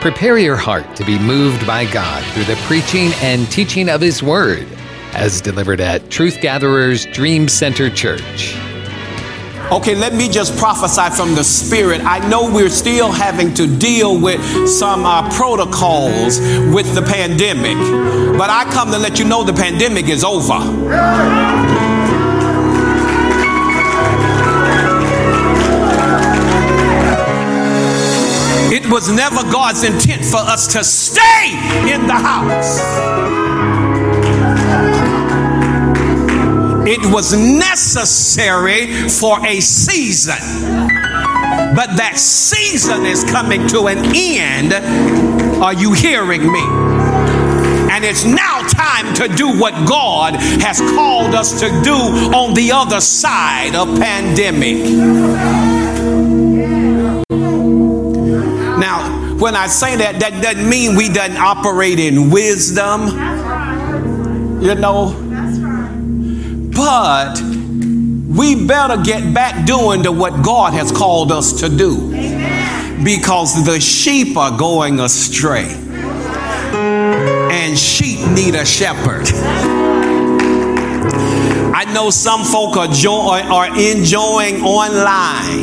Prepare your heart to be moved by God through the preaching and teaching of His Word, as delivered at Truth Gatherers Dream Center Church. Okay, let me just prophesy from the Spirit. I know we're still having to deal with some uh, protocols with the pandemic, but I come to let you know the pandemic is over. It was never God's intent for us to stay in the house. It was necessary for a season. But that season is coming to an end. Are you hearing me? And it's now time to do what God has called us to do on the other side of pandemic. When I say that, that doesn't mean we doesn't operate in wisdom. You know? But we better get back doing to what God has called us to do. Because the sheep are going astray. And sheep need a shepherd. I know some folk are, jo- are enjoying online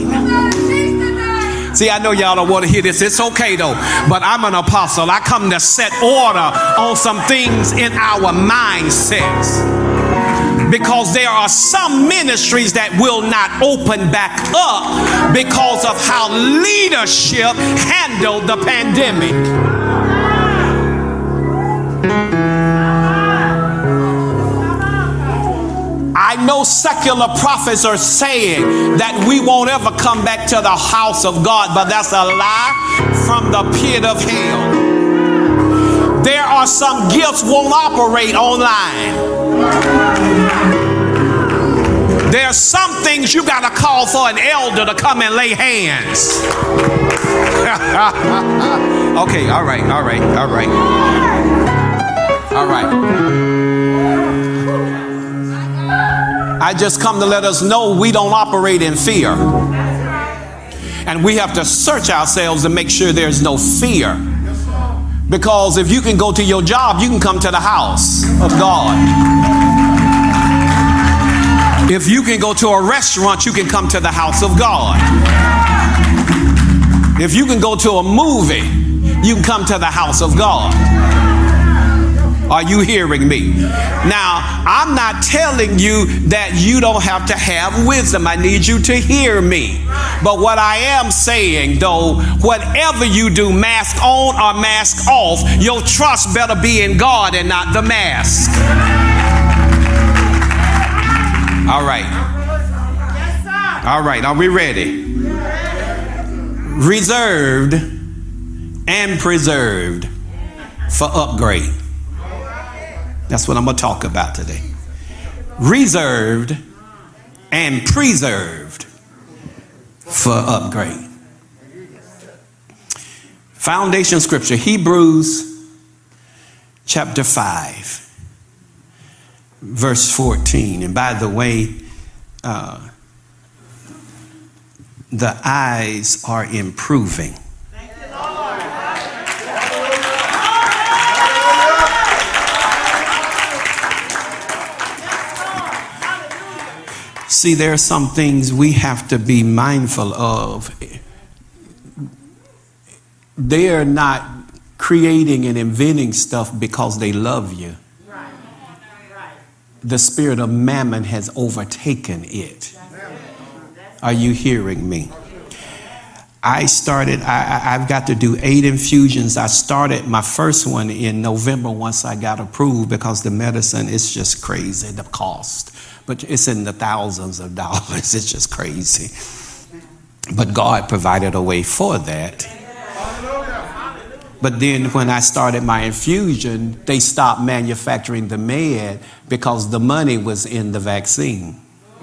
See, I know y'all don't want to hear this. It's okay though. But I'm an apostle. I come to set order on some things in our mindsets. Because there are some ministries that will not open back up because of how leadership handled the pandemic. I know secular prophets are saying that we won't ever come back to the house of God, but that's a lie from the pit of hell. There are some gifts won't operate online. There are some things you got to call for an elder to come and lay hands. okay, all right, all right, all right. All right. I just come to let us know we don't operate in fear. And we have to search ourselves to make sure there's no fear. Because if you can go to your job, you can come to the house of God. If you can go to a restaurant, you can come to the house of God. If you can go to a movie, you can come to the house of God. Are you hearing me? Now, I'm not telling you that you don't have to have wisdom. I need you to hear me. But what I am saying, though, whatever you do, mask on or mask off, your trust better be in God and not the mask. All right. All right. Are we ready? Reserved and preserved for upgrade. That's what I'm going to talk about today. Reserved and preserved for upgrade. Foundation scripture, Hebrews chapter 5, verse 14. And by the way, uh, the eyes are improving. See, there are some things we have to be mindful of. They are not creating and inventing stuff because they love you. The spirit of mammon has overtaken it. Are you hearing me? I started, I, have got to do eight infusions. I started my first one in November once I got approved because the medicine is just crazy, the cost but it's in the thousands of dollars. It's just crazy. But God provided a way for that. But then when I started my infusion, they stopped manufacturing the med because the money was in the vaccine.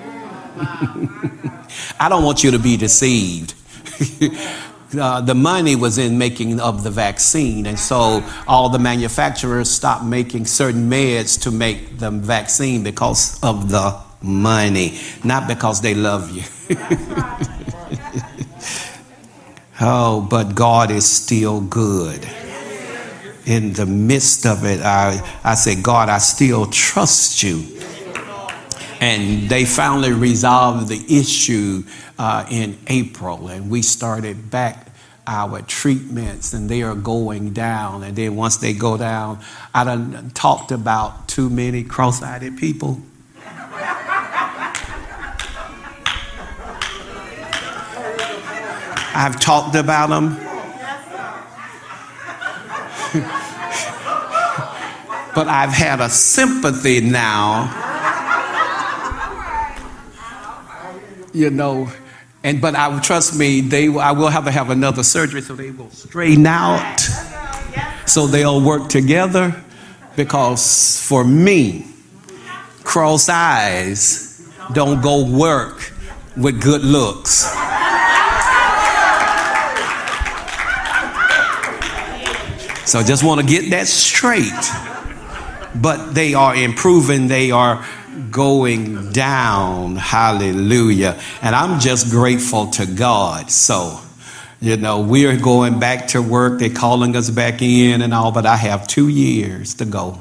I don't want you to be deceived. uh, the money was in making of the vaccine, and so all the manufacturers stopped making certain meds to make the vaccine because of the money, not because they love you. Oh, but God is still good. In the midst of it, I, I said, God, I still trust you. And they finally resolved the issue uh, in April, and we started back our treatments, and they are going down. And then once they go down, I done talked about too many cross-eyed people. I've talked about them. but I've had a sympathy now. You know, and but I trust me, they I will have to have another surgery so they will straighten out. So they'll work together because for me, cross eyes don't go work with good looks. So I just want to get that straight. But they are improving, they are going down. Hallelujah. And I'm just grateful to God. So, you know, we're going back to work. They're calling us back in and all, but I have two years to go.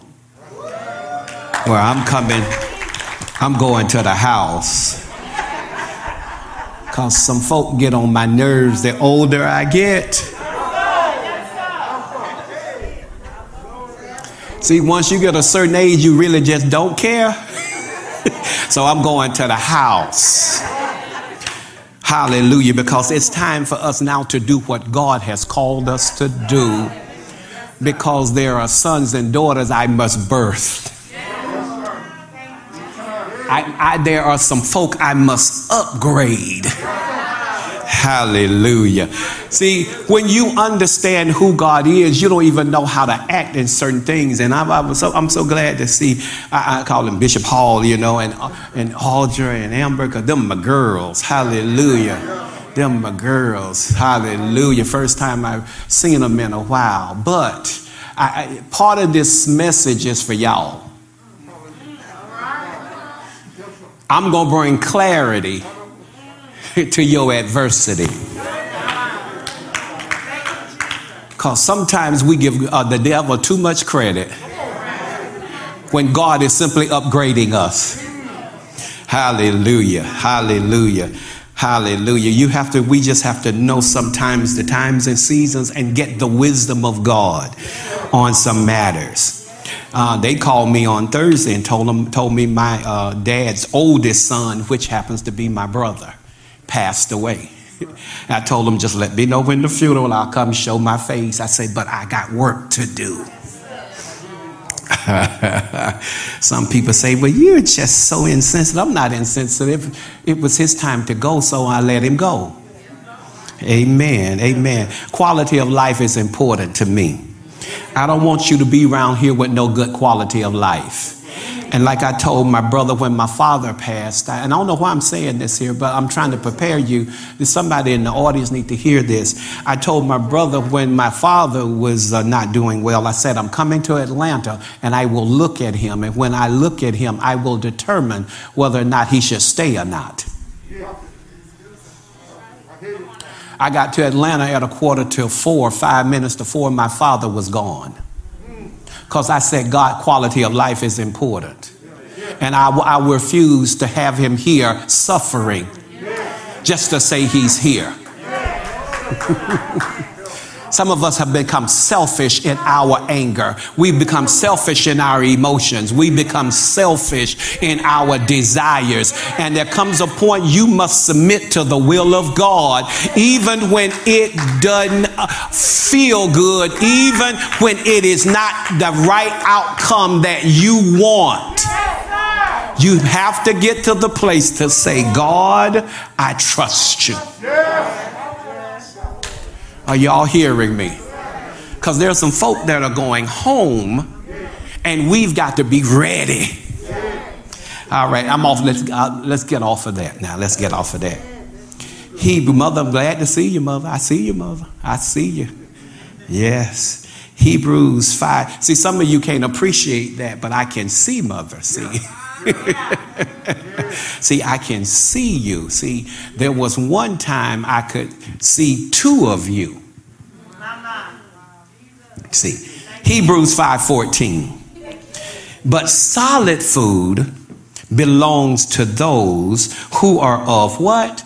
Where I'm coming, I'm going to the house. Because some folk get on my nerves the older I get. See, once you get a certain age, you really just don't care. So I'm going to the house. Hallelujah, because it's time for us now to do what God has called us to do. Because there are sons and daughters I must birth. I, I, there are some folk I must upgrade. Hallelujah. See, when you understand who God is, you don't even know how to act in certain things. And I'm, I'm, so, I'm so glad to see, I, I, call him Bishop Hall, you know, and, and Audra and Amber, because them my girls. Hallelujah. Them my girls. Hallelujah. First time I've seen them in a while. But I, part of this message is for y'all. I'm going to bring clarity to your adversity. Because sometimes we give uh, the devil too much credit when God is simply upgrading us. Hallelujah. Hallelujah. Hallelujah. You have to, we just have to know sometimes the times and seasons and get the wisdom of God on some matters. Uh, they called me on Thursday and told them, told me my uh, dad's oldest son, which happens to be my brother passed away. I told him, just let me know when the funeral, I'll come show my face. I say, but I got work to do. Some people say, well, you're just so insensitive. I'm not insensitive. It was his time to go, so I let him go. Amen. Amen. Quality of life is important to me. I don't want you to be around here with no good quality of life. And like I told my brother when my father passed, and I don't know why I'm saying this here, but I'm trying to prepare you. Somebody in the audience need to hear this. I told my brother when my father was uh, not doing well, I said, I'm coming to Atlanta and I will look at him. And when I look at him, I will determine whether or not he should stay or not. I got to Atlanta at a quarter to four, five minutes to four, my father was gone because I said God quality of life is important. And I, I refuse to have him here suffering just to say he's here. Some of us have become selfish in our anger. We've become selfish in our emotions. We become selfish in our desires. And there comes a point you must submit to the will of God, even when it doesn't uh, feel good, even when it is not the right outcome that you want. You have to get to the place to say, God, I trust you. Are y'all hearing me? Because there's some folk that are going home and we've got to be ready. All right, I'm off. Let's, uh, let's get off of that now. Let's get off of that. Hebrew mother, I'm glad to see you, mother. I see you, mother. I see you. Yes. Hebrews 5. See, some of you can't appreciate that, but I can see, mother. See. see, I can see you. See, there was one time I could see two of you. See, Hebrews 5:14. But solid food belongs to those who are of what?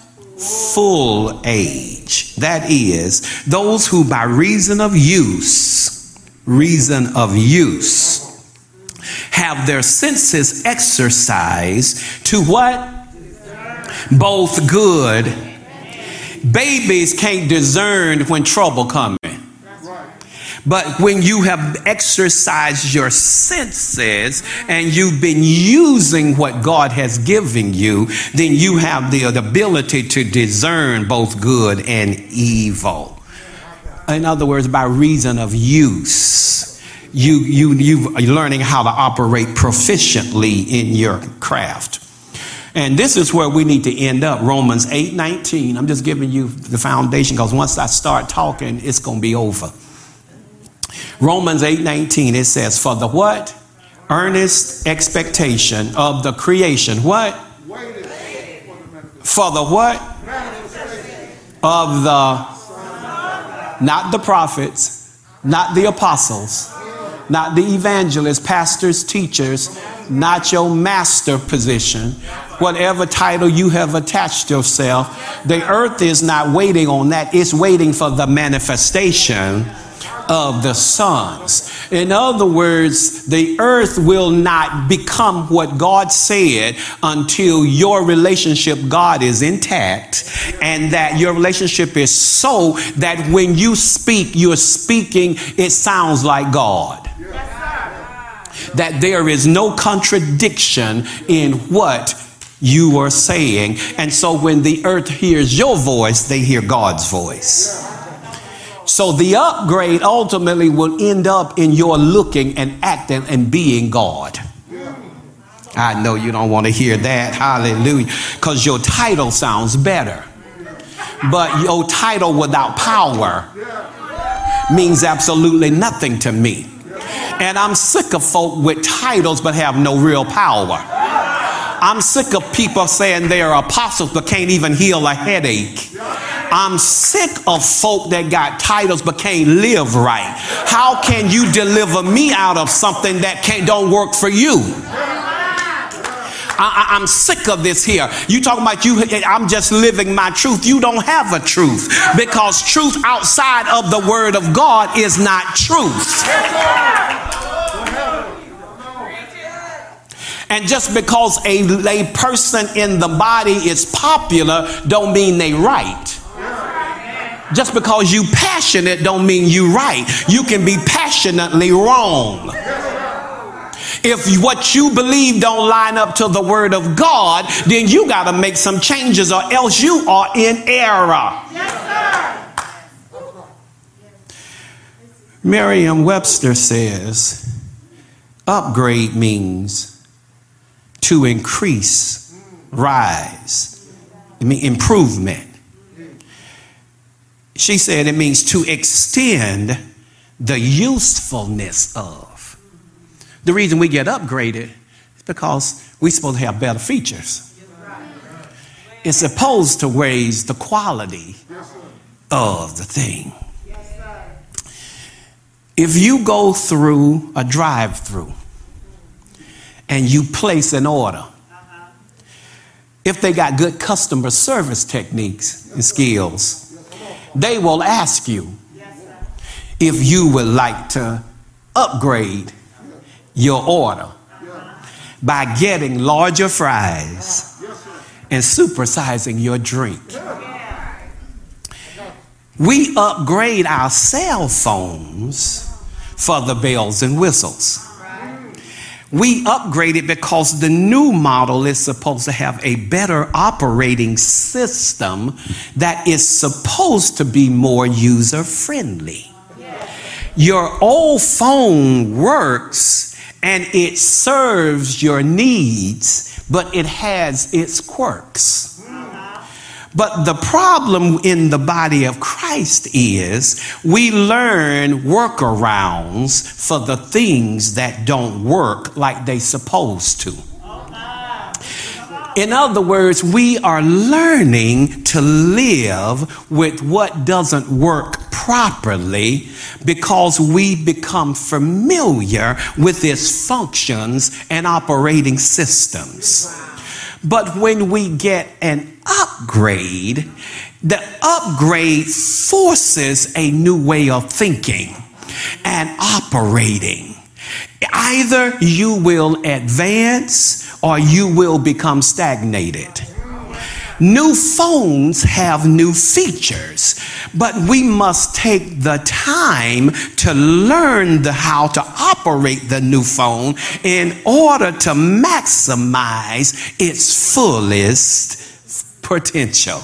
Full age. That is, those who by reason of use, reason of use, have their senses exercised to what? Both good. Babies can't discern when trouble coming. But when you have exercised your senses and you've been using what God has given you, then you have the ability to discern both good and evil. In other words, by reason of use you, you, you are learning how to operate proficiently in your craft. And this is where we need to end up. Romans 8 19. I'm just giving you the foundation because once I start talking, it's going to be over. Romans 8 19, it says, For the what? Earnest expectation of the creation. What? For the what? Of the, not the prophets, not the apostles, not the evangelists, pastors, teachers, not your master position, whatever title you have attached yourself. The earth is not waiting on that, it's waiting for the manifestation of the sons. In other words, the earth will not become what God said until your relationship God is intact and that your relationship is so that when you speak, you're speaking, it sounds like God that there is no contradiction in what you are saying. And so when the earth hears your voice, they hear God's voice. So the upgrade ultimately will end up in your looking and acting and being God. I know you don't want to hear that. Hallelujah. Because your title sounds better. But your title without power means absolutely nothing to me. And I'm sick of folk with titles but have no real power. I'm sick of people saying they are apostles but can't even heal a headache. I'm sick of folk that got titles but can't live right. How can you deliver me out of something that can't don't work for you? I, am sick of this here. You talking about you, I'm just living my truth. You don't have a truth because truth outside of the word of God is not truth. And just because a, a person in the body is popular don't mean they right. Just because you passionate don't mean you right. You can be passionately wrong. If what you believe don't line up to the word of God, then you got to make some changes or else you are in error. Merriam-Webster says upgrade means to increase, rise. I mean improvement. She said it means to extend the usefulness of. The reason we get upgraded is because we're supposed to have better features. It's supposed to raise the quality of the thing. If you go through a drive through and you place an order, if they got good customer service techniques and skills, they will ask you if you would like to upgrade your order by getting larger fries and supersizing your drink. We upgrade our cell phones for the bells and whistles. We upgrade it because the new model is supposed to have a better operating system that is supposed to be more user friendly. Your old phone works and it serves your needs, but it has its quirks. But the problem in the body of Christ is we learn workarounds for the things that don't work like they supposed to. In other words, we are learning to live with what doesn't work properly because we become familiar with its functions and operating systems. But when we get an upgrade, the upgrade forces a new way of thinking and operating. Either you will advance or you will become stagnated. New phones have new features, but we must take the time to learn the, how to operate the new phone in order to maximize its fullest potential.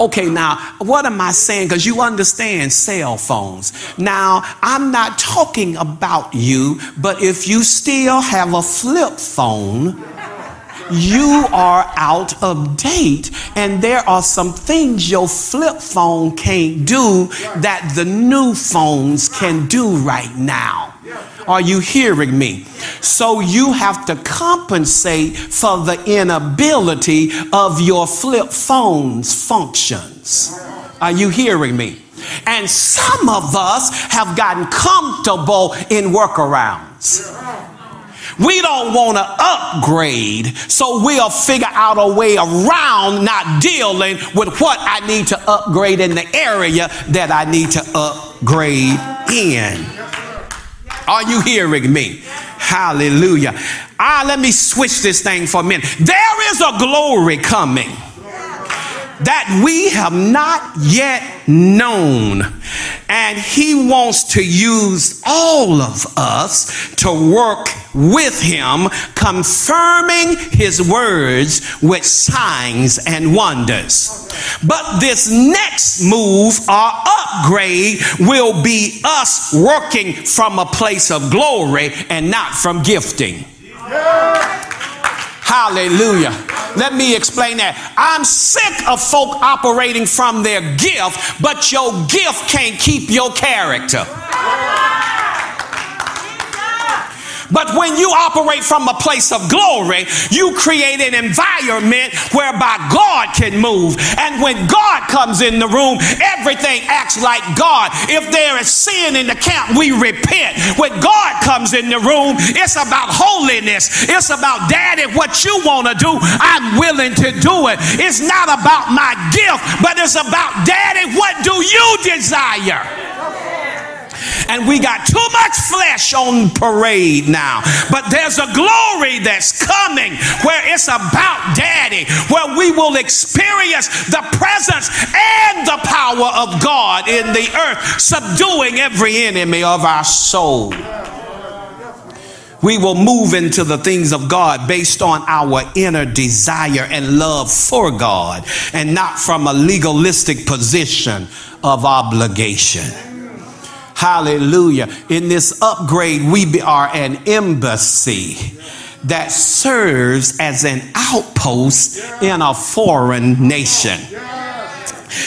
Okay, now, what am I saying? Because you understand cell phones. Now, I'm not talking about you, but if you still have a flip phone, you are out of date. And there are some things your flip phone can't do that the new phones can do right now. Are you hearing me? So you have to compensate for the inability of your flip phone's functions. Are you hearing me? And some of us have gotten comfortable in workarounds. We don't want to upgrade, so we'll figure out a way around not dealing with what I need to upgrade in the area that I need to upgrade in. Are you hearing me? Hallelujah. Ah, let me switch this thing for a minute. There is a glory coming that we have not yet known. And he wants to use all of us to work with him, confirming his words with signs and wonders. But this next move or upgrade will be us working from a place of glory and not from gifting. Hallelujah. Let me explain that. I'm sick of folk operating from their gift, but your gift can't keep your character. But when you operate from a place of glory, you create an environment whereby God can move. And when God comes in the room, everything acts like God. If there is sin in the camp, we repent. When God comes in the room, it's about holiness. It's about, Daddy, what you want to do, I'm willing to do it. It's not about my gift, but it's about, Daddy, what do you desire? And we got too much flesh on parade now. But there's a glory that's coming where it's about daddy, where we will experience the presence and the power of God in the earth, subduing every enemy of our soul. We will move into the things of God based on our inner desire and love for God and not from a legalistic position of obligation. Hallelujah. In this upgrade, we are an embassy that serves as an outpost in a foreign nation.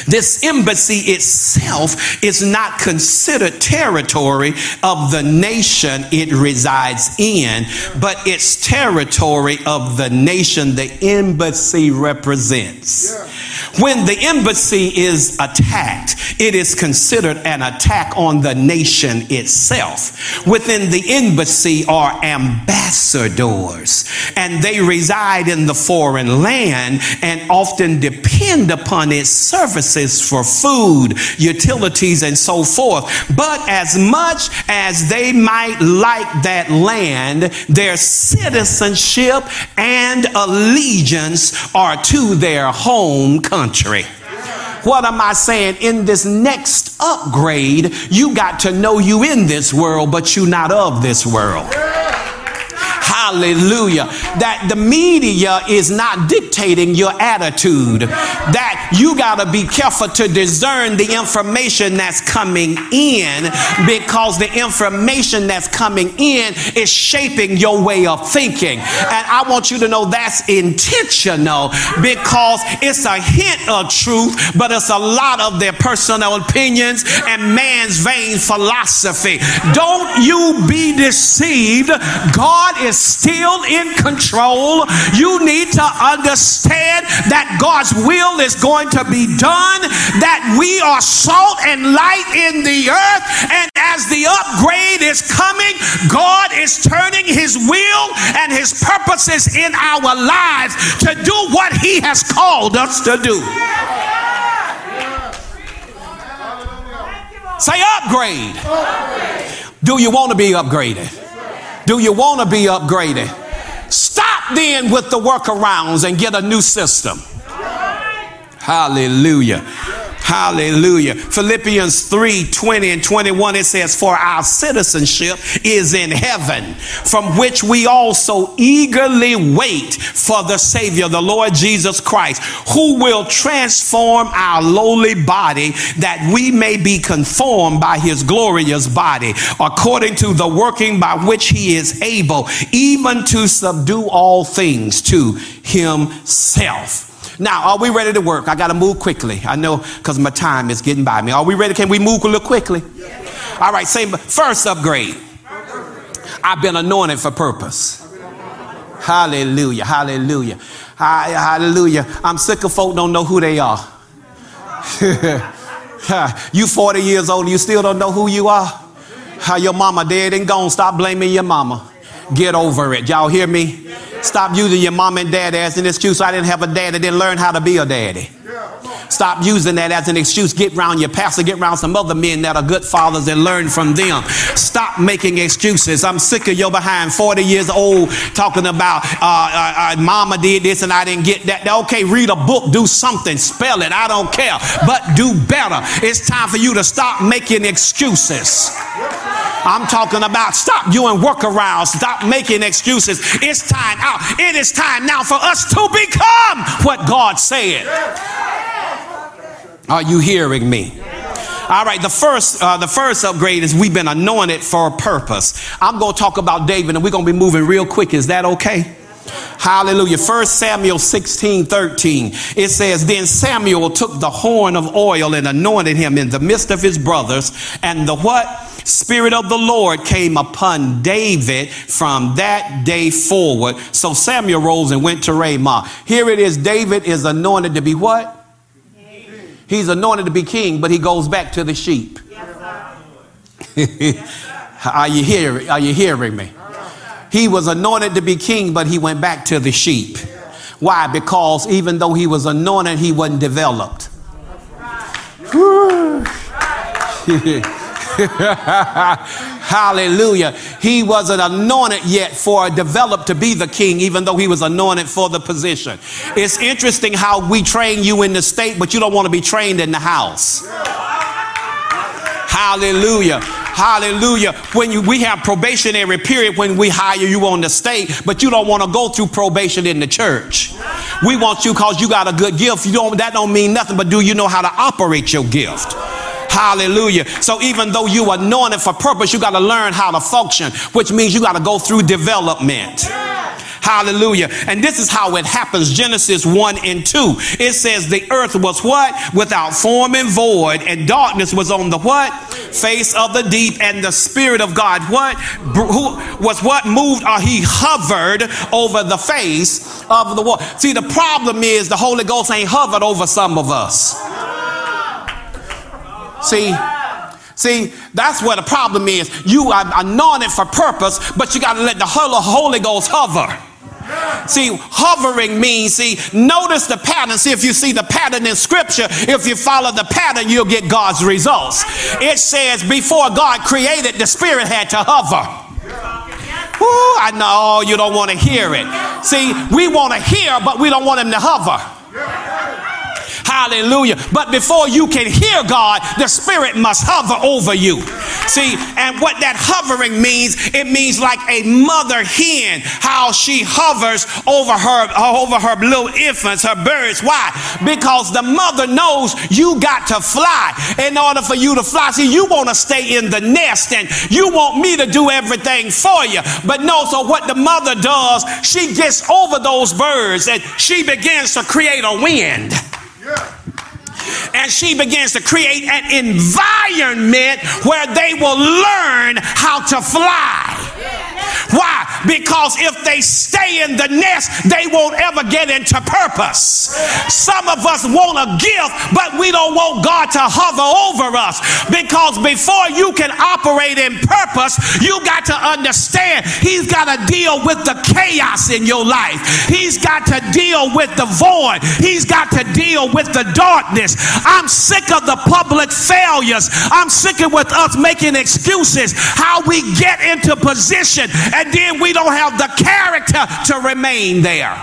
This embassy itself is not considered territory of the nation it resides in, but it's territory of the nation the embassy represents. When the embassy is attacked, it is considered an attack on the nation itself. Within the embassy are ambassadors, and they reside in the foreign land and often depend upon its services for food, utilities, and so forth. But as much as they might like that land, their citizenship and allegiance are to their home country. What am I saying? In this next upgrade, you got to know you in this world, but you not of this world. Hallelujah. That the media is not dictating your attitude. That you got to be careful to discern the information that's coming in because the information that's coming in is shaping your way of thinking. And I want you to know that's intentional because it's a hint of truth, but it's a lot of their personal opinions and man's vain philosophy. Don't you be deceived. God is is still in control. You need to understand that God's will is going to be done, that we are salt and light in the earth. And as the upgrade is coming, God is turning his will and his purposes in our lives to do what he has called us to do. Say upgrade. Do you want to be upgraded? Do you want to be upgraded? Stop then with the workarounds and get a new system. Hallelujah. Hallelujah. Philippians 3 20 and 21, it says, For our citizenship is in heaven, from which we also eagerly wait for the Savior, the Lord Jesus Christ, who will transform our lowly body that we may be conformed by his glorious body, according to the working by which he is able even to subdue all things to himself. Now, are we ready to work? I got to move quickly. I know because my time is getting by me. Are we ready? Can we move a little quickly? All right, same. First upgrade. I've been anointed for purpose. Hallelujah. Hallelujah. Hallelujah. I'm sick of folk don't know who they are. you 40 years old, you still don't know who you are. How your mama dead and gone. Stop blaming your mama. Get over it. Y'all hear me? Stop using your mom and dad as an excuse. I didn't have a dad. I didn't learn how to be a daddy. Stop using that as an excuse. Get around your pastor, get around some other men that are good fathers and learn from them. Stop making excuses. I'm sick of your behind 40 years old talking about uh, uh, uh, mama did this and I didn't get that. Okay, read a book, do something, spell it. I don't care, but do better. It's time for you to stop making excuses. I'm talking about stop doing workarounds, stop making excuses. It's time out. It is time now for us to become what God said. Are you hearing me? All right, the first uh, the first upgrade is we've been anointed for a purpose. I'm going to talk about David and we're going to be moving real quick. Is that okay? Hallelujah. First Samuel 16, 13. It says, Then Samuel took the horn of oil and anointed him in the midst of his brothers. And the what? Spirit of the Lord came upon David from that day forward. So Samuel rose and went to Ramah. Here it is. David is anointed to be what? He's anointed to be king, but he goes back to the sheep. are you hearing? Are you hearing me? He was anointed to be king, but he went back to the sheep. Why? Because even though he was anointed, he wasn't developed. Hallelujah. He wasn't anointed yet for developed to be the king, even though he was anointed for the position. It's interesting how we train you in the state, but you don't want to be trained in the house. Hallelujah. Hallelujah. When you, we have probationary period when we hire you on the state, but you don't want to go through probation in the church. We want you because you got a good gift. You don't, that don't mean nothing, but do you know how to operate your gift? Hallelujah. So even though you are anointed for purpose, you got to learn how to function, which means you got to go through development. Hallelujah. And this is how it happens. Genesis 1 and 2. It says the earth was what? Without form and void, and darkness was on the what? Face of the deep, and the Spirit of God, what? Who was what moved or he hovered over the face of the water. See, the problem is the Holy Ghost ain't hovered over some of us. See, see, that's where the problem is. You are anointed for purpose, but you got to let the Holy Ghost hover. See, hovering means, see, notice the pattern. See if you see the pattern in scripture. If you follow the pattern, you'll get God's results. It says, before God created, the Spirit had to hover. Ooh, I know you don't want to hear it. See, we want to hear, but we don't want Him to hover. Hallelujah. But before you can hear God, the Spirit must hover over you. See, and what that hovering means, it means like a mother hen, how she hovers over her over her little infants, her birds. Why? Because the mother knows you got to fly. In order for you to fly, see, you want to stay in the nest and you want me to do everything for you. But no, so what the mother does, she gets over those birds and she begins to create a wind. And she begins to create an environment where they will learn how to fly. Why? Because if they stay in the nest, they won't ever get into purpose. Some of us want a gift, but we don't want God to hover over us because before you can operate in purpose, you got to understand He's got to deal with the chaos in your life. He's got to deal with the void. He's got to deal with the darkness. I'm sick of the public failures. I'm sick of with us making excuses how we get into position and then we don't have the character to remain there.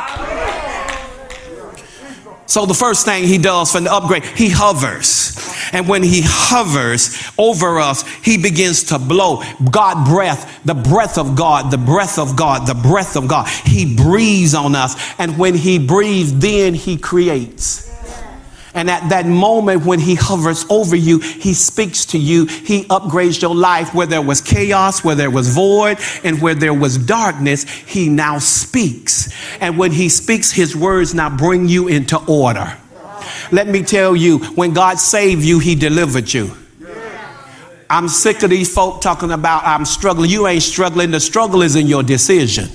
So the first thing he does for the upgrade, he hovers. And when he hovers over us, he begins to blow God breath, the breath of God, the breath of God, the breath of God. He breathes on us. And when he breathes, then he creates. And at that moment when he hovers over you, he speaks to you. He upgrades your life where there was chaos, where there was void, and where there was darkness. He now speaks. And when he speaks, his words now bring you into order. Let me tell you, when God saved you, he delivered you. I'm sick of these folk talking about I'm struggling. You ain't struggling. The struggle is in your decision.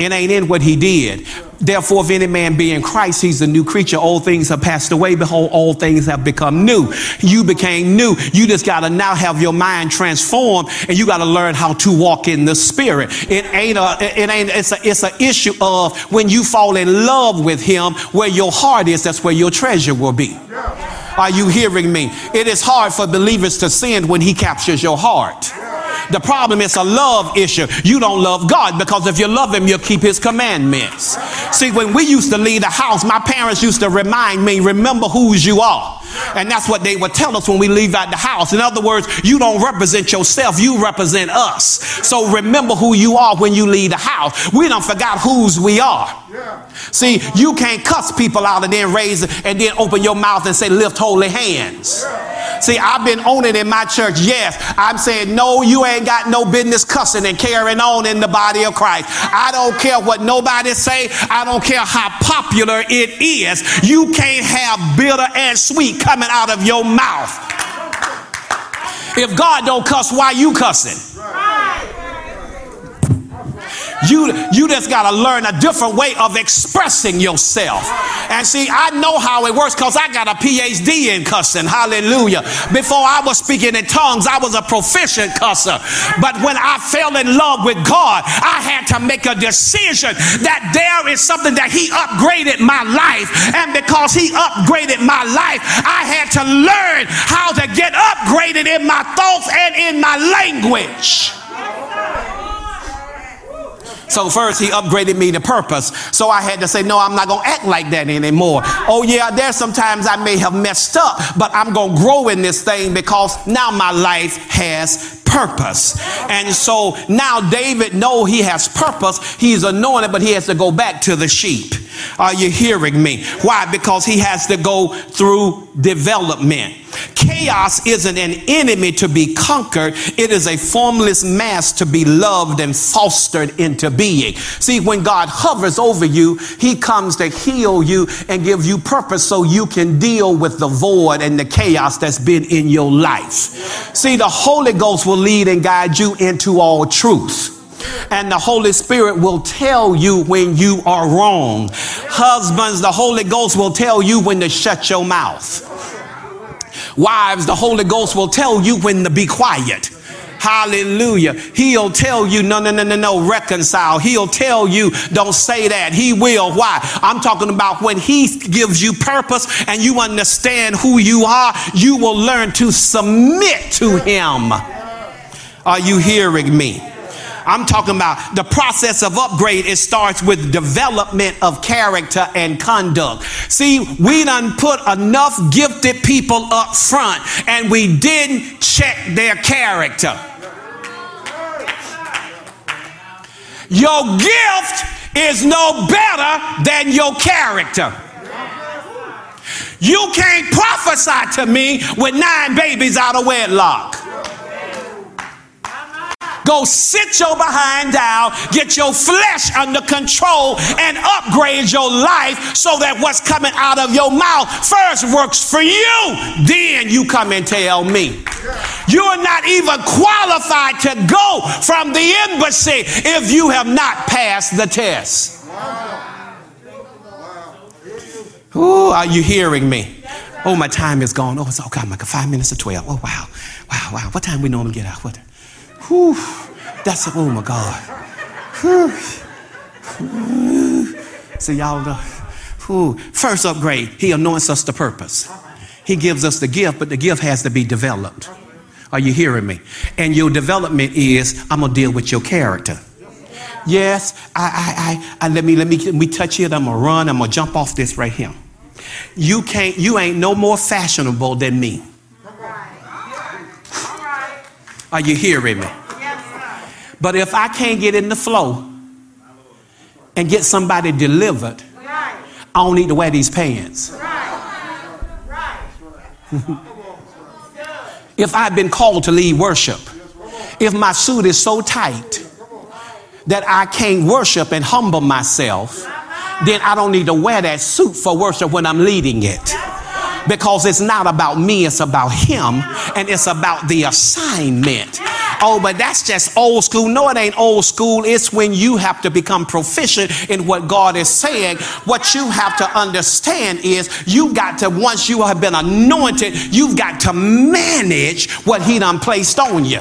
It ain't in what he did. Therefore, if any man be in Christ, he's a new creature. Old things have passed away. Behold, all things have become new. You became new. You just got to now have your mind transformed and you got to learn how to walk in the spirit. It ain't a, it ain't, it's a, it's an issue of when you fall in love with him, where your heart is, that's where your treasure will be. Are you hearing me? It is hard for believers to sin when he captures your heart. The problem is a love issue. You don't love God because if you love Him, you'll keep His commandments. See, when we used to leave the house, my parents used to remind me, remember whose you are. And that's what they would tell us when we leave out the house. In other words, you don't represent yourself, you represent us. So remember who you are when you leave the house. We don't forgot whose we are. See, you can't cuss people out and then raise and then open your mouth and say, lift holy hands. See, I've been owning in my church. Yes, I'm saying, no, you ain't got no business cussing and carrying on in the body of Christ. I don't care what nobody say. I don't care how popular it is. You can't have bitter and sweet coming out of your mouth. If God don't cuss, why you cussing? You, you just got to learn a different way of expressing yourself. And see, I know how it works because I got a PhD in cussing. Hallelujah. Before I was speaking in tongues, I was a proficient cusser. But when I fell in love with God, I had to make a decision that there is something that He upgraded my life. And because He upgraded my life, I had to learn how to get upgraded in my thoughts and in my language. So first he upgraded me to purpose. So I had to say, no, I'm not going to act like that anymore. Oh yeah, there's sometimes I may have messed up, but I'm going to grow in this thing because now my life has purpose. And so now David know he has purpose. He's anointed, but he has to go back to the sheep. Are you hearing me? Why? Because he has to go through development. Chaos isn't an enemy to be conquered, it is a formless mass to be loved and fostered into being. See, when God hovers over you, he comes to heal you and give you purpose so you can deal with the void and the chaos that's been in your life. See, the Holy Ghost will lead and guide you into all truth. And the Holy Spirit will tell you when you are wrong. Husbands, the Holy Ghost will tell you when to shut your mouth. Wives, the Holy Ghost will tell you when to be quiet. Hallelujah. He'll tell you, no, no, no, no, no, reconcile. He'll tell you, don't say that. He will. Why? I'm talking about when he gives you purpose and you understand who you are, you will learn to submit to him. Are you hearing me? I'm talking about the process of upgrade. It starts with development of character and conduct. See, we done put enough gifted people up front and we didn't check their character. Your gift is no better than your character. You can't prophesy to me with nine babies out of wedlock. Go sit your behind down, get your flesh under control, and upgrade your life so that what's coming out of your mouth first works for you. Then you come and tell me. You're not even qualified to go from the embassy if you have not passed the test. Ooh, are you hearing me? Oh, my time is gone. Oh, it's okay. I'm like five minutes to 12. Oh, wow. Wow, wow. What time we normally get out? What? Whew. That's, oh my God. See, y'all, know. Whew. first upgrade, he anoints us to purpose. He gives us the gift, but the gift has to be developed. Are you hearing me? And your development is I'm gonna deal with your character. Yes, I, I, I, I let me let me let me touch it. I'm gonna run. I'm gonna jump off this right here. You can't. You ain't no more fashionable than me. Are you hearing me? But if I can't get in the flow and get somebody delivered, I don't need to wear these pants. if I've been called to lead worship, if my suit is so tight that I can't worship and humble myself, then I don't need to wear that suit for worship when I'm leading it. Because it's not about me, it's about Him, and it's about the assignment. Oh, but that's just old school. No, it ain't old school. It's when you have to become proficient in what God is saying. What you have to understand is you got to, once you have been anointed, you've got to manage what He done placed on you.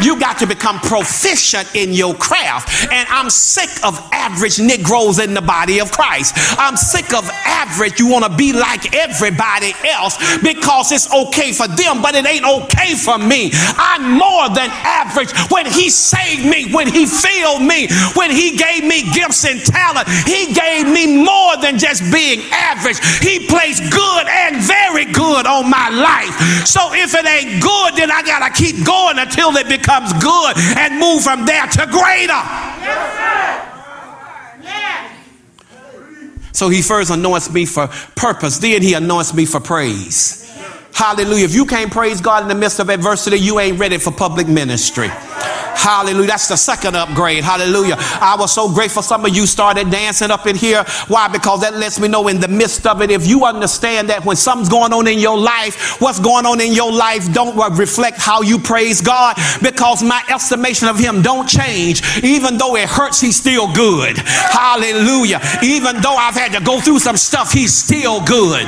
You got to become proficient in your craft. And I'm sick of average Negroes in the body of Christ. I'm sick of average. You want to be like everybody else because it's okay for them, but it ain't okay for me. I'm more than average. When He saved me, when He filled me, when He gave me gifts and talent, He gave me more than just being average. He placed good and very good on my life. So if it ain't good, then I got to keep going until it becomes good and move from there to greater. So he first anoints me for purpose, then he anoints me for praise. Hallelujah. If you can't praise God in the midst of adversity, you ain't ready for public ministry. Hallelujah. That's the second upgrade. Hallelujah. I was so grateful some of you started dancing up in here. Why? Because that lets me know in the midst of it, if you understand that when something's going on in your life, what's going on in your life don't reflect how you praise God because my estimation of him don't change. Even though it hurts, he's still good. Hallelujah. Even though I've had to go through some stuff, he's still good.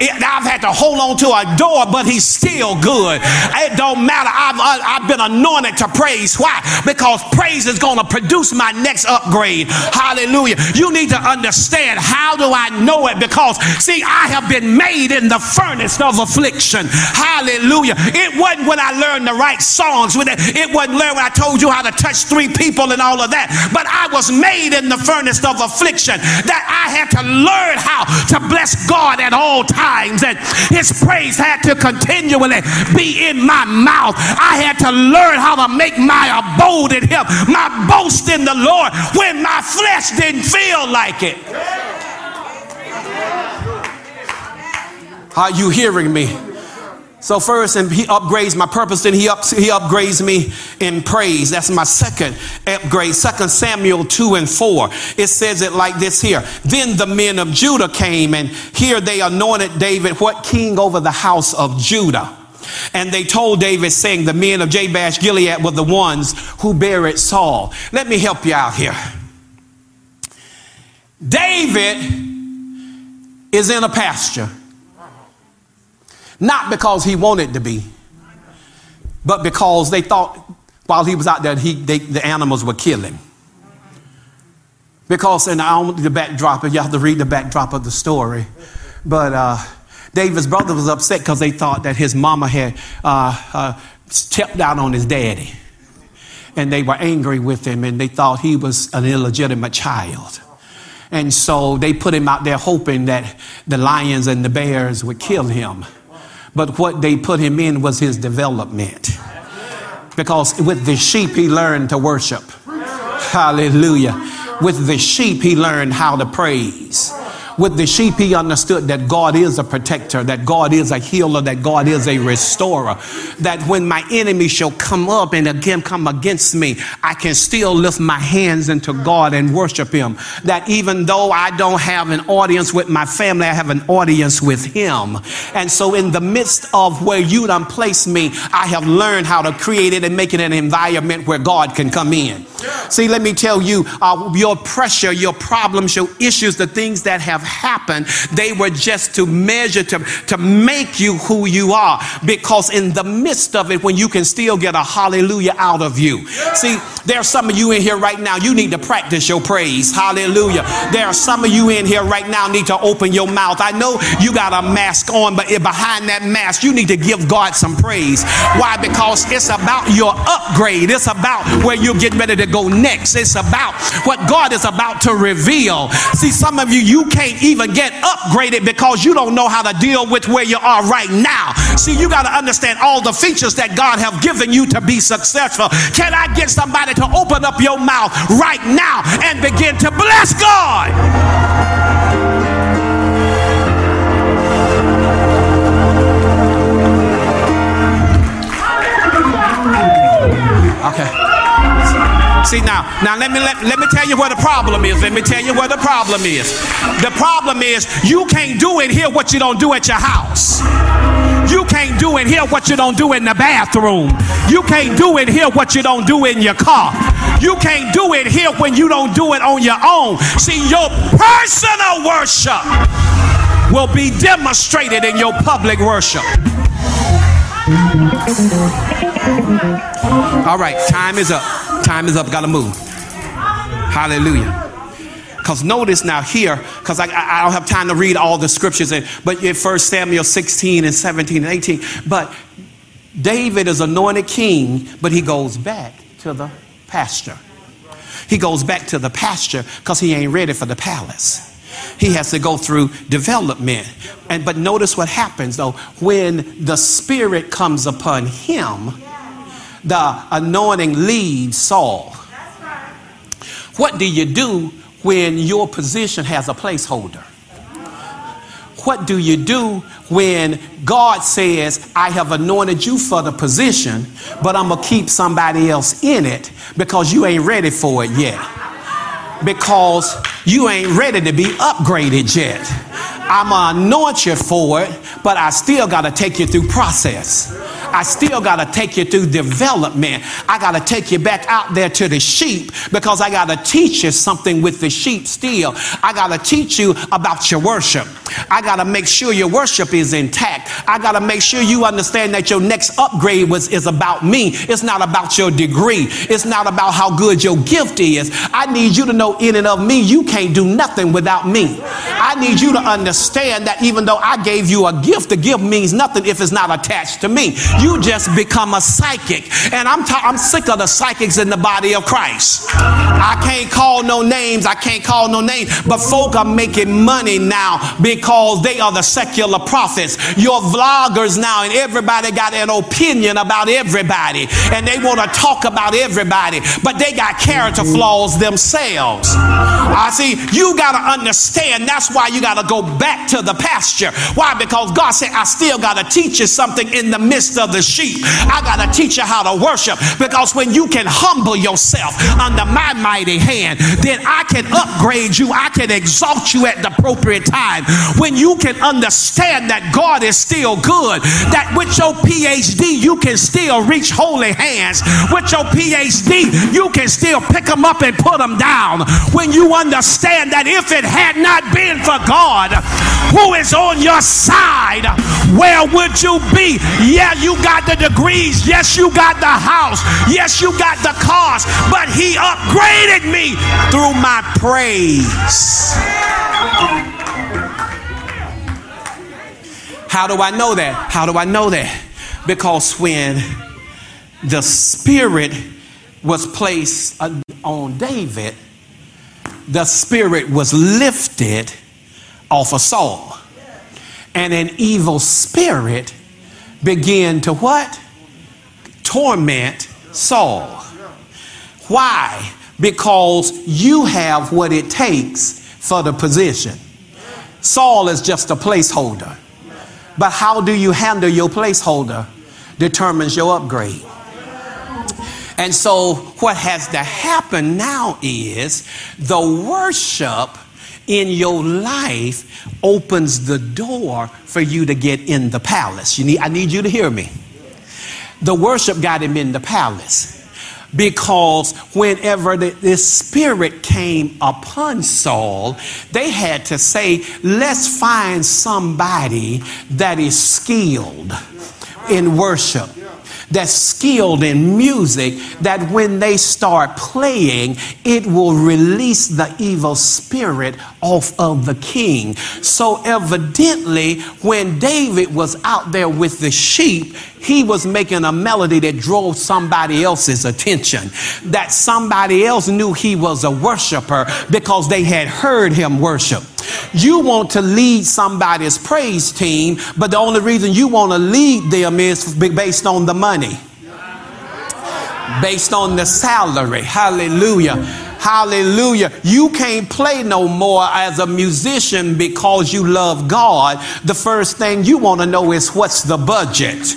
It, I've had to hold on to a door, but he's still good. It don't matter. I've, uh, I've been anointed to praise why? Because praise is going to produce my next upgrade. Hallelujah. You need to understand how do I know it? Because, see, I have been made in the furnace of affliction. Hallelujah. It wasn't when I learned the right songs. It wasn't learned when I told you how to touch three people and all of that. But I was made in the furnace of affliction that I had to learn how to bless God at all times. And his praise had to continually be in my mouth. I had to learn how to make my abode in him, my boast in the Lord when my flesh didn't feel like it. Are you hearing me? So first, and he upgrades my purpose, then he, up, he upgrades me in praise. That's my second upgrade. Second Samuel 2 and 4. It says it like this here. Then the men of Judah came, and here they anointed David what king over the house of Judah. And they told David, saying, The men of Jabesh Gilead were the ones who buried Saul. Let me help you out here. David is in a pasture, not because he wanted to be, but because they thought while he was out there, he, they, the animals would kill him. Because, and I don't the backdrop, you have to read the backdrop of the story, but uh, David's brother was upset because they thought that his mama had uh, uh, stepped out on his daddy. And they were angry with him and they thought he was an illegitimate child. And so they put him out there hoping that the lions and the bears would kill him. But what they put him in was his development. Because with the sheep, he learned to worship. Hallelujah. With the sheep, he learned how to praise With the sheep, he understood that God is a protector, that God is a healer, that God is a restorer. That when my enemy shall come up and again come against me, I can still lift my hands into God and worship him. That even though I don't have an audience with my family, I have an audience with him. And so, in the midst of where you done placed me, I have learned how to create it and make it an environment where God can come in. See, let me tell you, uh, your pressure, your problems, your issues, the things that have happened, they were just to measure, to, to make you who you are. Because in the midst of it, when you can still get a hallelujah out of you. See, there are some of you in here right now, you need to practice your praise. Hallelujah. There are some of you in here right now need to open your mouth. I know you got a mask on, but behind that mask, you need to give God some praise. Why? Because it's about your upgrade. It's about where you're getting ready to go next. It's about what God is about to reveal. See, some of you, you can't even get upgraded because you don't know how to deal with where you are right now. See, you got to understand all the features that God have given you to be successful. Can I get somebody to open up your mouth right now and begin to bless God? Okay. See now, now let me let, let me tell you where the problem is. Let me tell you where the problem is. The problem is you can't do in here what you don't do at your house. You can't do in here what you don't do in the bathroom. You can't do in here what you don't do in your car. You can't do it here when you don't do it on your own. See, your personal worship will be demonstrated in your public worship. All right, time is up. Time is up. Got to move. Hallelujah. Because notice now here, because I, I, don't have time to read all the scriptures, in, but in 1 Samuel 16 and 17 and 18. But David is anointed king, but he goes back to the pasture. He goes back to the pasture because he ain't ready for the palace. He has to go through development. And but notice what happens though when the spirit comes upon him the anointing leaves Saul. What do you do when your position has a placeholder? What do you do when God says, I have anointed you for the position, but I'm going to keep somebody else in it because you ain't ready for it yet? Because you ain't ready to be upgraded yet. I'm going to anoint you for it, but I still got to take you through process. I still got to take you through development. I got to take you back out there to the sheep because I got to teach you something with the sheep still. I got to teach you about your worship. I got to make sure your worship is intact. I got to make sure you understand that your next upgrade was, is about me. It's not about your degree. It's not about how good your gift is. I need you to know in and of me, you can't do nothing without me. I need you to understand that even though I gave you a gift, the gift means nothing if it's not attached to me you just become a psychic. And I'm, I'm sick of the psychics in the body of Christ. I can't call no names. I can't call no names. But folk are making money now because they are the secular prophets. Your vloggers now, and everybody got an opinion about everybody. And they want to talk about everybody. But they got character flaws themselves. I see. You got to understand that's why you got to go back to the pasture. Why? Because God said, I still got to teach you something in the midst of the sheep. I got to teach you how to worship because when you can humble yourself under my mighty hand, then I can upgrade you. I can exalt you at the appropriate time. When you can understand that God is still good, that with your PhD, you can still reach holy hands. With your PhD, you can still pick them up and put them down. When you understand that if it had not been for God who is on your side, where would you be? Yeah, you got the degrees. Yes, you got the house. Yes, you got the cars. But He upgraded me through my praise. How do I know that? How do I know that? Because when the Spirit was placed on David, the Spirit was lifted off a Saul. And an evil spirit began to what? Torment Saul. Why? Because you have what it takes for the position. Saul is just a placeholder. But how do you handle your placeholder determines your upgrade. And so, what has to happen now is the worship in your life opens the door for you to get in the palace. You need, I need you to hear me. The worship got him in the palace because whenever the, the, spirit came upon Saul, they had to say, let's find somebody that is skilled in worship that's skilled in music that when they start playing, it will release the evil spirit off of the king. So, evidently, when David was out there with the sheep, he was making a melody that drove somebody else's attention. That somebody else knew he was a worshiper because they had heard him worship. You want to lead somebody's praise team, but the only reason you want to lead them is based on the money, based on the salary. Hallelujah. Hallelujah. You can't play no more as a musician because you love God. The first thing you want to know is what's the budget.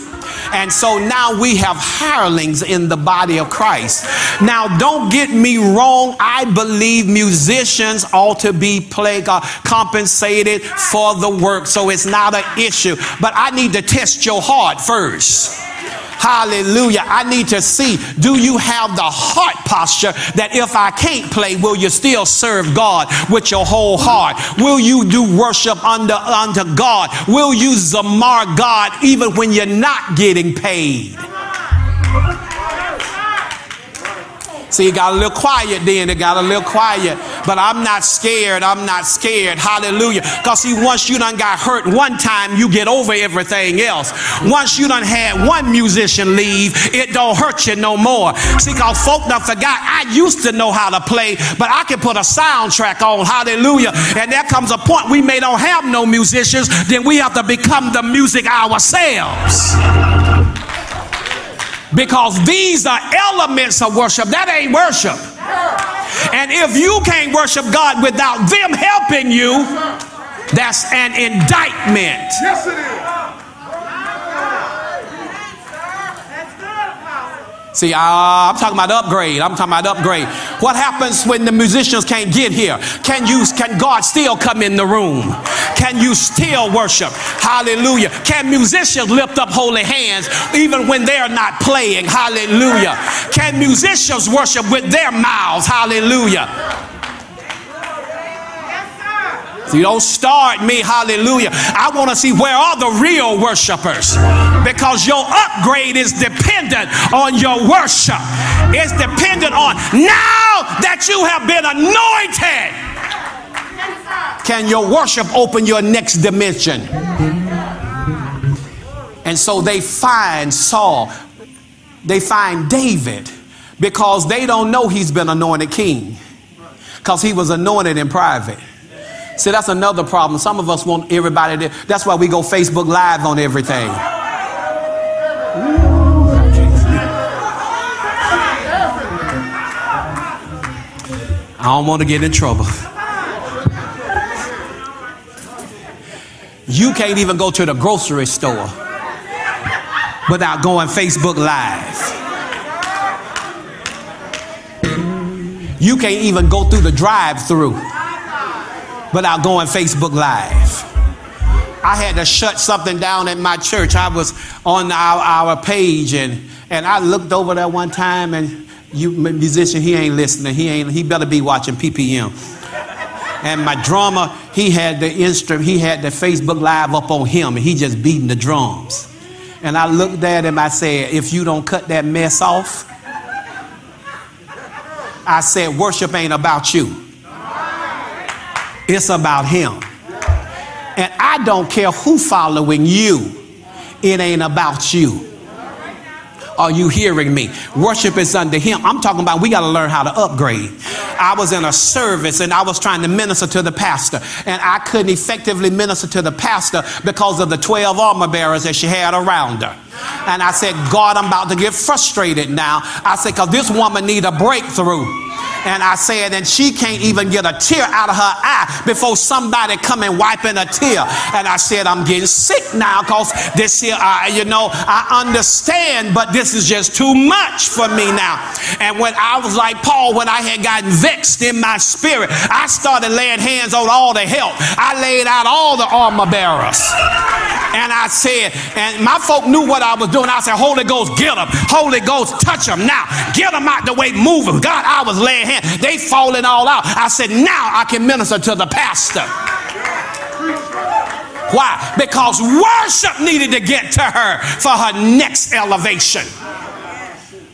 And so now we have hirelings in the body of Christ. Now, don't get me wrong. I believe musicians ought to be played, uh, compensated for the work. So it's not an issue. But I need to test your heart first. Hallelujah. I need to see do you have the heart posture that if I can't play, will you still serve God with your whole heart? Will you do worship under unto God? Will you zamar God even when you're not getting paid? See, it got a little quiet then. It got a little quiet. But I'm not scared. I'm not scared. Hallelujah. Because see, once you done got hurt one time, you get over everything else. Once you done had one musician leave, it don't hurt you no more. See, because folk done forgot, I used to know how to play, but I can put a soundtrack on. Hallelujah. And there comes a point we may don't have no musicians, then we have to become the music ourselves. Because these are elements of worship. That ain't worship. And if you can't worship God without them helping you, that's an indictment. Yes, it is. See, uh, I'm talking about upgrade. I'm talking about upgrade. What happens when the musicians can't get here? Can you? Can God still come in the room? Can you still worship? Hallelujah. Can musicians lift up holy hands even when they're not playing? Hallelujah. Can musicians worship with their mouths? Hallelujah. You don't start me, hallelujah. I want to see where are the real worshipers because your upgrade is dependent on your worship. It's dependent on now that you have been anointed. Can your worship open your next dimension? And so they find Saul, they find David because they don't know he's been anointed king because he was anointed in private. See, that's another problem. Some of us want everybody to. That's why we go Facebook Live on everything. I don't want to get in trouble. You can't even go to the grocery store without going Facebook Live. You can't even go through the drive through without going Facebook Live. I had to shut something down at my church. I was on our, our page and, and I looked over there one time and you musician, he ain't listening. He ain't he better be watching PPM. And my drummer, he had the instrument, he had the Facebook Live up on him, and he just beating the drums. And I looked at him, I said, if you don't cut that mess off, I said, worship ain't about you. It's about him. And I don't care who following you. It ain't about you. Are you hearing me? Worship is under him. I'm talking about we got to learn how to upgrade. I was in a service and I was trying to minister to the pastor, and I couldn't effectively minister to the pastor because of the 12 armor bearers that she had around her. And I said, God, I'm about to get frustrated now. I said, because this woman need a breakthrough. And I said, and she can't even get a tear out of her eye before somebody come and wiping a tear. And I said, I'm getting sick now because this here, uh, you know, I understand, but this is just too much for me now. And when I was like Paul, when I had gotten vexed in my spirit, I started laying hands on all the help. I laid out all the armor bearers. And I said, and my folk knew what I was doing. I said, Holy Ghost, get them. Holy Ghost, touch them now. Get them out the way, move them. God, I was laying hands. They falling all out. I said, now I can minister to the pastor. Why? Because worship needed to get to her for her next elevation.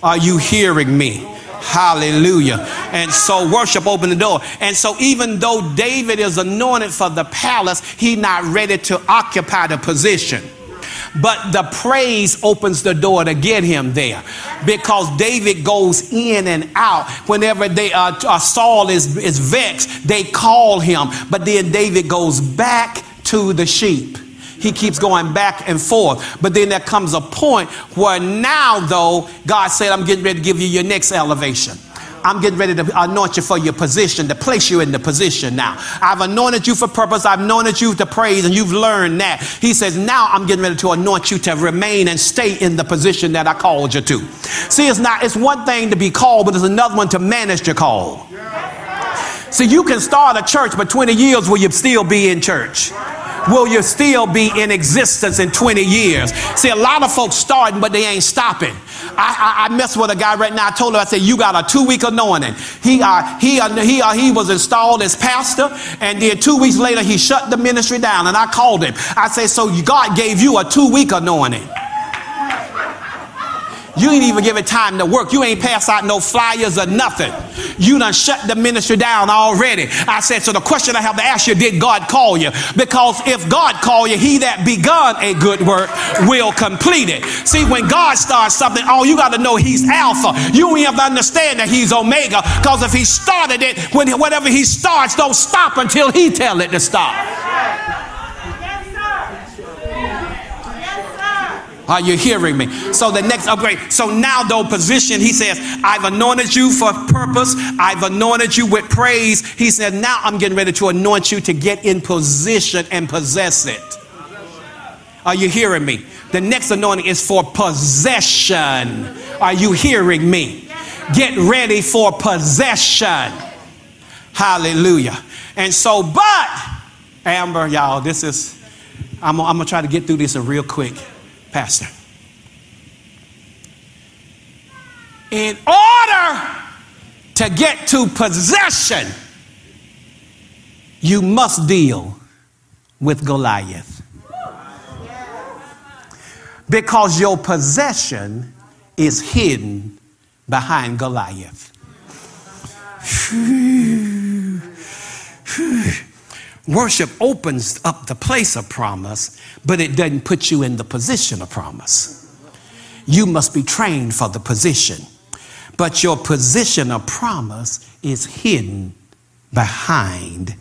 Are you hearing me? Hallelujah. And so worship opened the door. And so even though David is anointed for the palace, he's not ready to occupy the position. But the praise opens the door to get him there because David goes in and out. Whenever they uh, uh, Saul is, is vexed, they call him. But then David goes back to the sheep. He keeps going back and forth. But then there comes a point where now, though, God said, I'm getting ready to give you your next elevation. I'm getting ready to anoint you for your position, to place you in the position now. I've anointed you for purpose. I've anointed you to praise, and you've learned that. He says, Now I'm getting ready to anoint you to remain and stay in the position that I called you to. See, it's not, it's one thing to be called, but it's another one to manage your call. See, you can start a church, but 20 years will you still be in church? Will you still be in existence in 20 years? See, a lot of folks starting, but they ain't stopping. I, I, I mess with a guy right now. I told him, I said, you got a two week anointing. He, uh, he, uh, he, uh, he was installed as pastor, and then two weeks later, he shut the ministry down. And I called him. I said, so God gave you a two week anointing. You ain't even give it time to work. You ain't pass out no flyers or nothing. You done shut the ministry down already. I said, so the question I have to ask you, did God call you? Because if God called you, he that begun a good work will complete it. See, when God starts something, all you got to know he's Alpha. You ain't have to understand that he's Omega. Because if he started it, when whatever he starts, don't stop until he tell it to stop. Are you hearing me? So the next upgrade. So now, though, position, he says, I've anointed you for purpose. I've anointed you with praise. He said, now I'm getting ready to anoint you to get in position and possess it. Are you hearing me? The next anointing is for possession. Are you hearing me? Get ready for possession. Hallelujah. And so, but, Amber, y'all, this is, I'm, I'm going to try to get through this real quick. Pastor. In order to get to possession, you must deal with Goliath. Because your possession is hidden behind Goliath. Worship opens up the place of promise, but it doesn't put you in the position of promise. You must be trained for the position, but your position of promise is hidden behind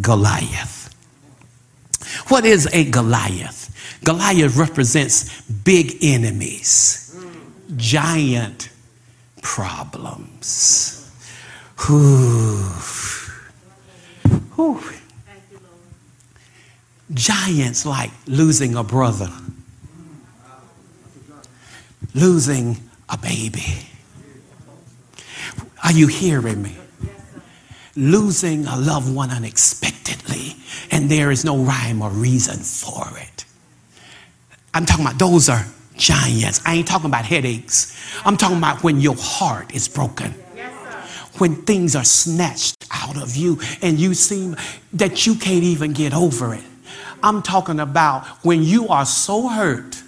Goliath. What is a Goliath? Goliath represents big enemies, giant problems. Whew. Whew. Giants like losing a brother, losing a baby. Are you hearing me? Losing a loved one unexpectedly, and there is no rhyme or reason for it. I'm talking about those are giants. I ain't talking about headaches. I'm talking about when your heart is broken. When things are snatched out of you and you seem that you can't even get over it. I'm talking about when you are so hurt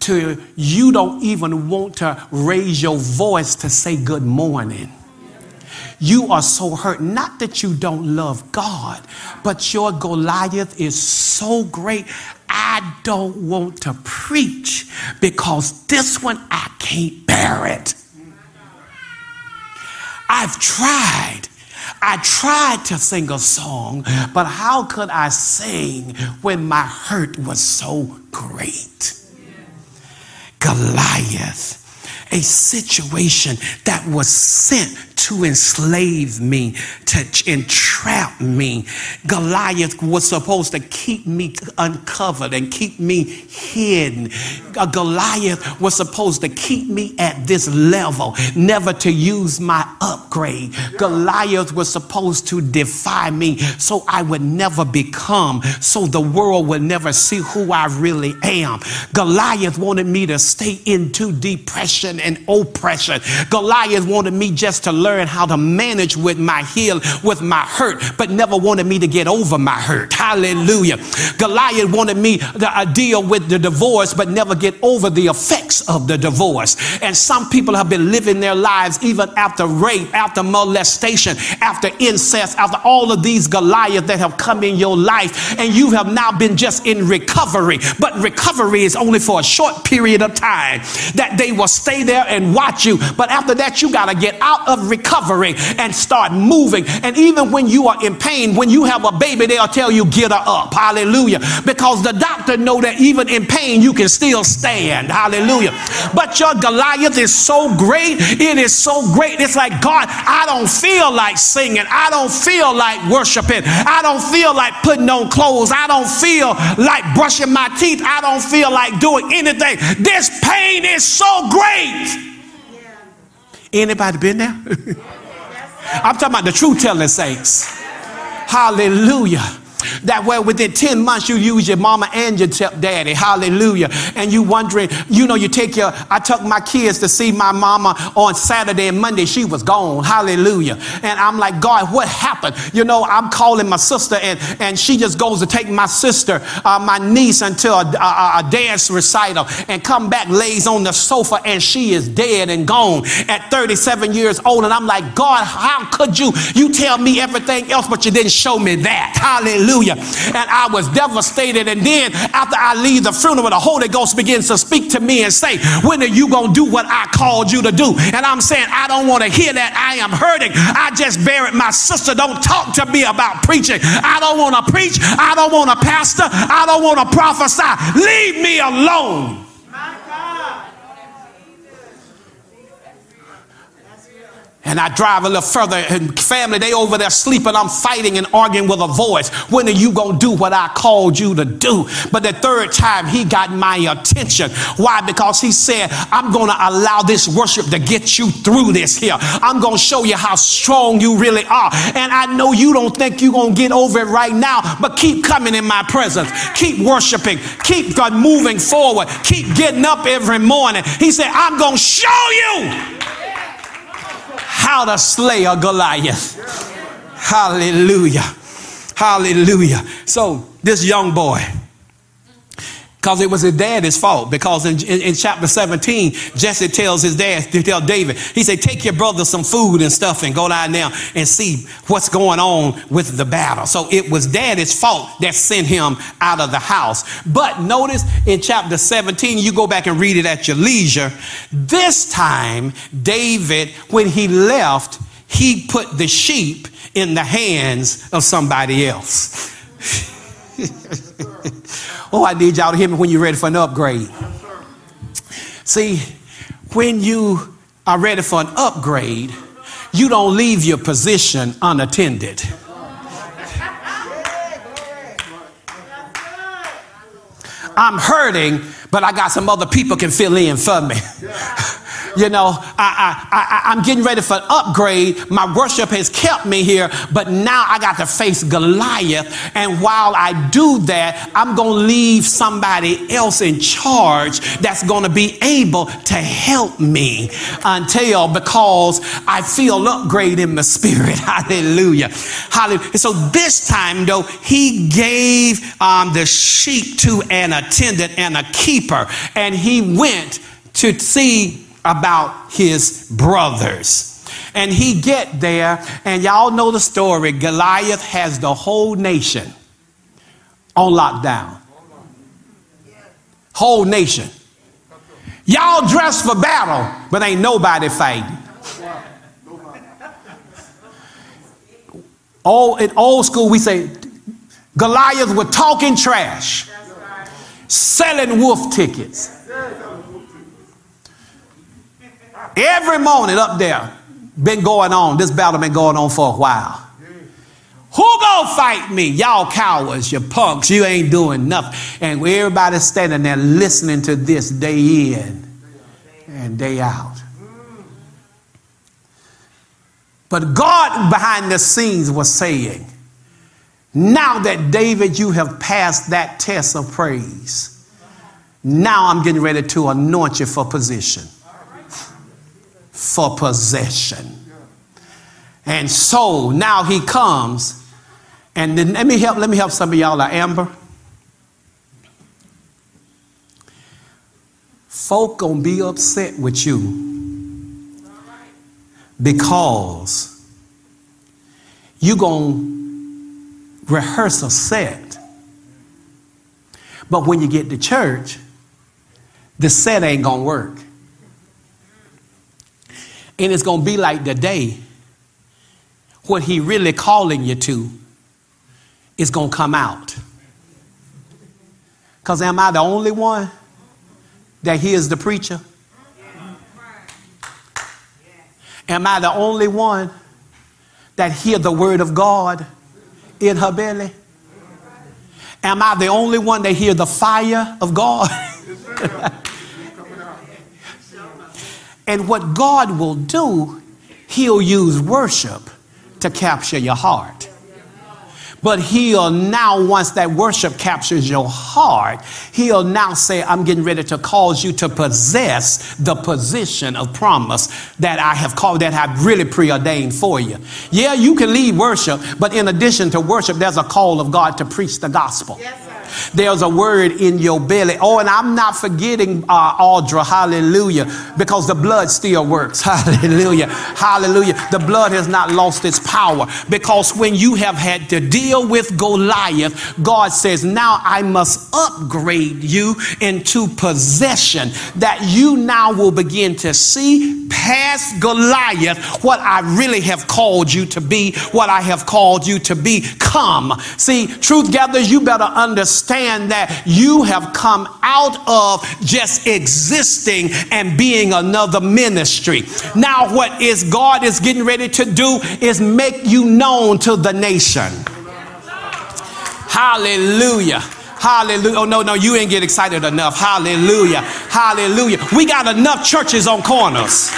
to you don't even want to raise your voice to say good morning. You are so hurt. Not that you don't love God, but your Goliath is so great. I don't want to preach because this one I can't bear it. I've tried I tried to sing a song, but how could I sing when my hurt was so great? Goliath. A situation that was sent to enslave me, to entrap me. Goliath was supposed to keep me uncovered and keep me hidden. Goliath was supposed to keep me at this level, never to use my upgrade. Goliath was supposed to defy me so I would never become, so the world would never see who I really am. Goliath wanted me to stay into depression and oppression. Goliath wanted me just to learn how to manage with my heel, with my hurt, but never wanted me to get over my hurt. Hallelujah. Goliath wanted me to uh, deal with the divorce, but never get over the effects of the divorce. And some people have been living their lives even after rape, after molestation, after incest, after all of these Goliaths that have come in your life, and you have now been just in recovery. But recovery is only for a short period of time that they will stay there and watch you. But after that, you got to get out of recovery and start moving. And even when you are in pain, when you have a baby, they'll tell you, get her up. Hallelujah. Because the doctor know that even in pain, you can still stand. Hallelujah. But your Goliath is so great. It is so great. It's like, God, I don't feel like singing. I don't feel like worshiping. I don't feel like putting on clothes. I don't feel like brushing my teeth. I don't feel like doing anything. This pain is so great. Anybody been there? I'm talking about the truth telling saints. Hallelujah that way within 10 months you use your mama and your daddy. Hallelujah. And you wondering you know you take your i took my kids to see my mama on saturday and monday. She was gone. Hallelujah. And i'm like god what happened? You know i'm calling my sister and and she just goes to take my sister uh, my niece until a, a, a dance recital and come back lays on the sofa and she is dead and gone at 37 years old. And i'm like god how could you you tell me everything else but you didn't show me that? Hallelujah Hallelujah. And I was devastated. And then after I leave the funeral, the Holy Ghost begins to speak to me and say, When are you going to do what I called you to do? And I'm saying, I don't want to hear that. I am hurting. I just buried my sister. Don't talk to me about preaching. I don't want to preach. I don't want to pastor. I don't want to prophesy. Leave me alone. And I drive a little further, and family, they over there sleeping. I'm fighting and arguing with a voice. When are you going to do what I called you to do? But the third time, he got my attention. Why? Because he said, I'm going to allow this worship to get you through this here. I'm going to show you how strong you really are. And I know you don't think you're going to get over it right now, but keep coming in my presence. Keep worshiping. Keep moving forward. Keep getting up every morning. He said, I'm going to show you how to slay a Goliath. Hallelujah. Hallelujah. So, this young boy, because it was his dad's fault. Because in, in, in, chapter 17, Jesse tells his dad to tell David, he said, Take your brother some food and stuff and go down there and see what's going on with the battle. So it was dad's fault that sent him out of the house. But notice in chapter 17, you go back and read it at your leisure. This time, David, when he left, he put the sheep in the hands of somebody else. Oh, I need y'all to hear me when you're ready for an upgrade. See, when you are ready for an upgrade, you don't leave your position unattended. I'm hurting, but I got some other people can fill in for me. You know, I, I, I, am getting ready for an upgrade. My worship has kept me here, but now I got to face Goliath. And while I do that, I'm going to leave somebody else in charge that's going to be able to help me until because I feel upgrade in my spirit. Hallelujah. Hallelujah. So this time, though, he gave um, the sheep to an attendant and a keeper, and he went to see about his brothers. And he get there, and y'all know the story. Goliath has the whole nation on lockdown. Whole nation. Y'all dressed for battle, but ain't nobody fighting. Old, in old school, we say Goliath were talking trash, selling wolf tickets. Every morning up there, been going on. This battle been going on for a while. Who gonna fight me? Y'all cowards, you punks, you ain't doing nothing. And everybody's standing there listening to this day in and day out. But God behind the scenes was saying, now that David, you have passed that test of praise, now I'm getting ready to anoint you for position. For possession. And so now he comes, and then let me help, let me help some of y'all, Amber. Folk gonna be upset with you because you gonna rehearse a set. But when you get to church, the set ain't gonna work. And it's gonna be like the day what he really calling you to is gonna come out. Because am I the only one that hears the preacher? Am I the only one that hear the word of God in her belly? Am I the only one that hear the fire of God? and what God will do, He'll use worship to capture your heart. But he'll now, once that worship captures your heart, he'll now say, I'm getting ready to cause you to possess the position of promise that I have called, that I've really preordained for you. Yeah, you can lead worship, but in addition to worship, there's a call of God to preach the gospel. Yes, there's a word in your belly. Oh, and I'm not forgetting uh, Audra, hallelujah, because the blood still works. Hallelujah. Hallelujah. The blood has not lost its power because when you have had to deal with Goliath, God says, Now I must upgrade you into possession that you now will begin to see past Goliath what I really have called you to be, what I have called you to be. Come. See, truth gathers, you better understand understand that you have come out of just existing and being another ministry. Now, what is God is getting ready to do is make you known to the nation. Hallelujah. Hallelujah. Oh, no, no, you ain't get excited enough. Hallelujah. Hallelujah. We got enough churches on corners.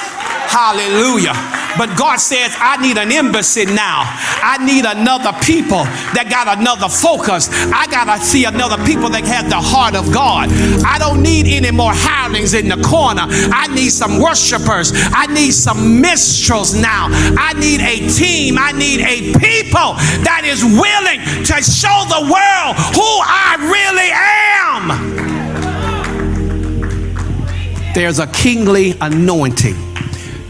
Hallelujah. But God says, I need an embassy now. I need another people that got another focus. I got to see another people that have the heart of God. I don't need any more hirelings in the corner. I need some worshipers. I need some minstrels now. I need a team. I need a people that is willing to show the world who I really am. There's a kingly anointing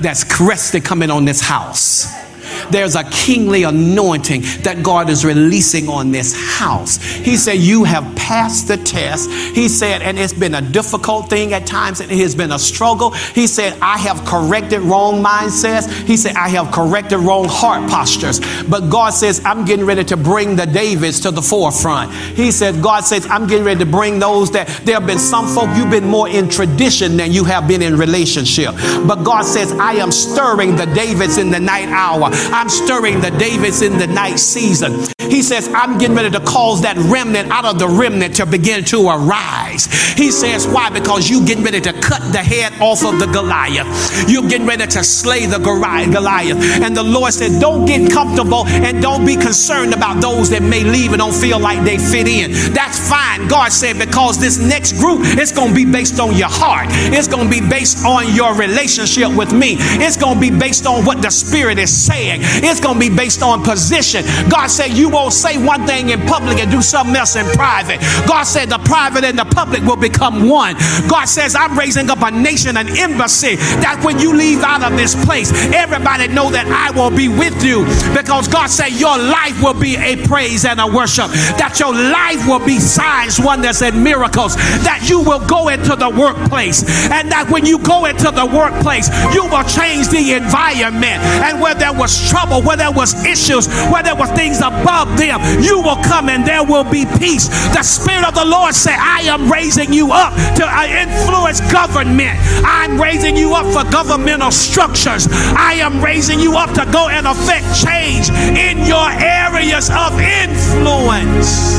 that's resting coming on this house there's a kingly anointing that God is releasing on this house. He said, You have passed the test. He said, and it's been a difficult thing at times, and it has been a struggle. He said, I have corrected wrong mindsets. He said, I have corrected wrong heart postures. But God says, I'm getting ready to bring the Davids to the forefront. He said, God says, I'm getting ready to bring those that there have been some folk, you've been more in tradition than you have been in relationship. But God says, I am stirring the Davids in the night hour. I'm stirring the Davids in the night season. He says, I'm getting ready to cause that remnant out of the remnant to begin to arise. He says, Why? Because you're getting ready to cut the head off of the Goliath. You're getting ready to slay the Goliath. And the Lord said, Don't get comfortable and don't be concerned about those that may leave and don't feel like they fit in. That's fine. God said, because this next group it's going to be based on your heart. It's going to be based on your relationship with me. It's going to be based on what the Spirit is saying. It's going to be based on position. God said you won't say one thing in public and do something else in private. God said the private and the public will become one. God says I'm raising up a nation, an embassy that when you leave out of this place, everybody know that I will be with you because God said your life will be a praise and a worship. That your life will be signs, wonders, and miracles. That you will go into the workplace and that when you go into the workplace, you will change the environment. And where there was trouble, where there was issues, where there were things above them, you will come and there will be peace. The Spirit of the Lord said, I am raising you up to uh, influence government. I'm raising you up for governmental structures. I am raising you up to go and affect change in your areas of influence.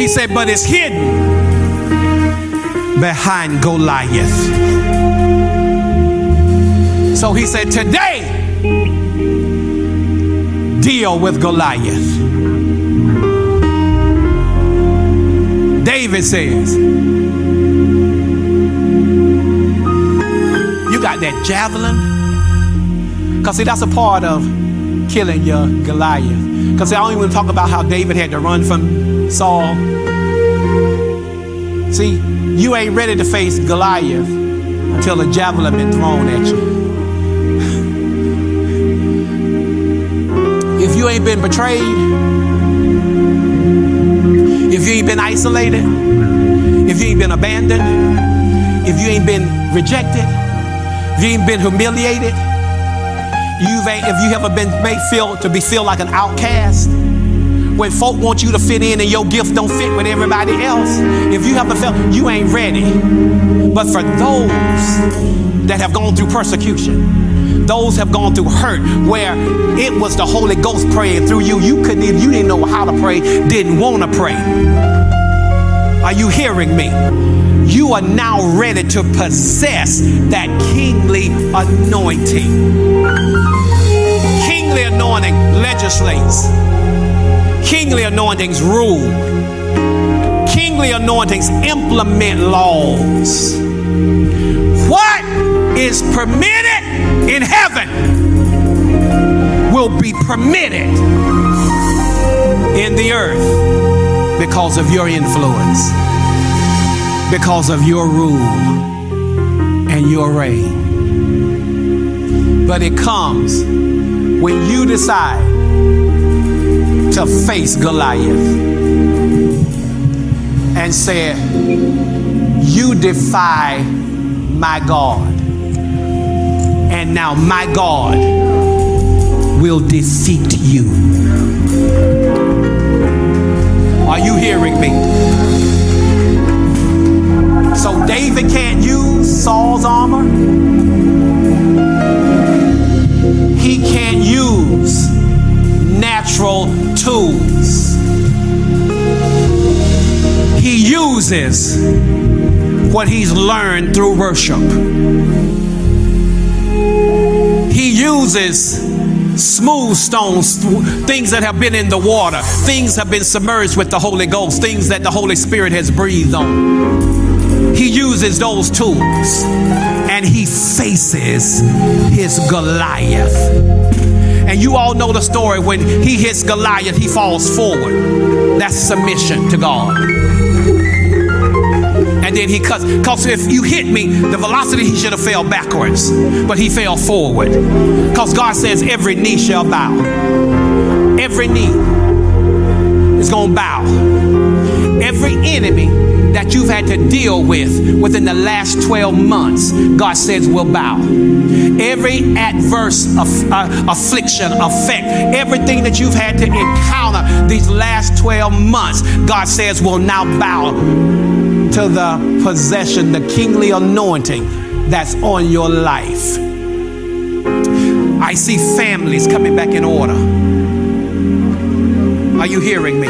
He said, but it's hidden behind Goliath. So he said, Today, deal with Goliath. David says, You got that javelin? Because, see, that's a part of killing your Goliath. Because I don't even talk about how David had to run from Saul. See, you ain't ready to face Goliath until a javelin been thrown at you. Ain't been betrayed, if you ain't been isolated, if you ain't been abandoned, if you ain't been rejected, if you ain't been humiliated, you've ain't, if you ever been made feel to be feel like an outcast, when folk want you to fit in and your gift don't fit with everybody else, if you haven't felt you ain't ready. But for those that have gone through persecution, those have gone through hurt where it was the Holy Ghost praying through you. You couldn't even, you didn't know how to pray, didn't want to pray. Are you hearing me? You are now ready to possess that kingly anointing. Kingly anointing legislates Kingly anointings rule. Kingly anointings implement laws. What is permitted in heaven will be permitted in the earth because of your influence, because of your rule and your reign. But it comes when you decide to face Goliath and said, You defy my God. And now my God will defeat you. Are you hearing me? So David can't use Saul's armor. He can't use natural tools. He uses what he's learned through worship. He uses smooth stones, things that have been in the water, things have been submerged with the Holy Ghost, things that the Holy Spirit has breathed on. He uses those tools and he faces his Goliath. And you all know the story when he hits Goliath, he falls forward. That's submission to God. And then he cuts. Because if you hit me, the velocity he should have fell backwards, but he fell forward. Because God says every knee shall bow. Every knee is going to bow. Every enemy that you've had to deal with within the last 12 months, God says will bow. Every adverse aff- uh, affliction, effect, everything that you've had to encounter these last 12 months, God says will now bow to the possession, the kingly anointing that's on your life. I see families coming back in order. Are you hearing me?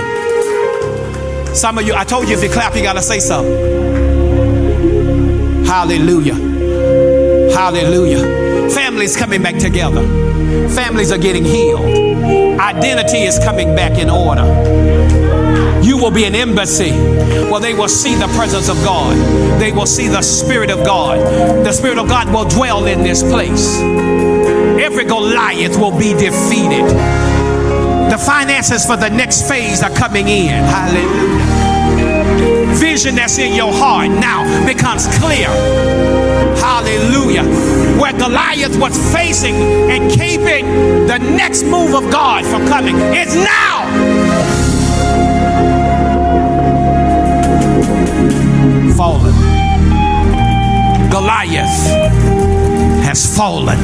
Some of you, I told you if you clap, you got to say something. Hallelujah. Hallelujah. Families coming back together. Families are getting healed. Identity is coming back in order. You will be an embassy where they will see the presence of God. They will see the Spirit of God. The Spirit of God will dwell in this place. Every Goliath will be defeated. The finances for the next phase are coming in. Hallelujah. Vision that's in your heart now becomes clear. Hallelujah. Where Goliath was facing and keeping the next move of God from coming is now. Fallen. Goliath has fallen.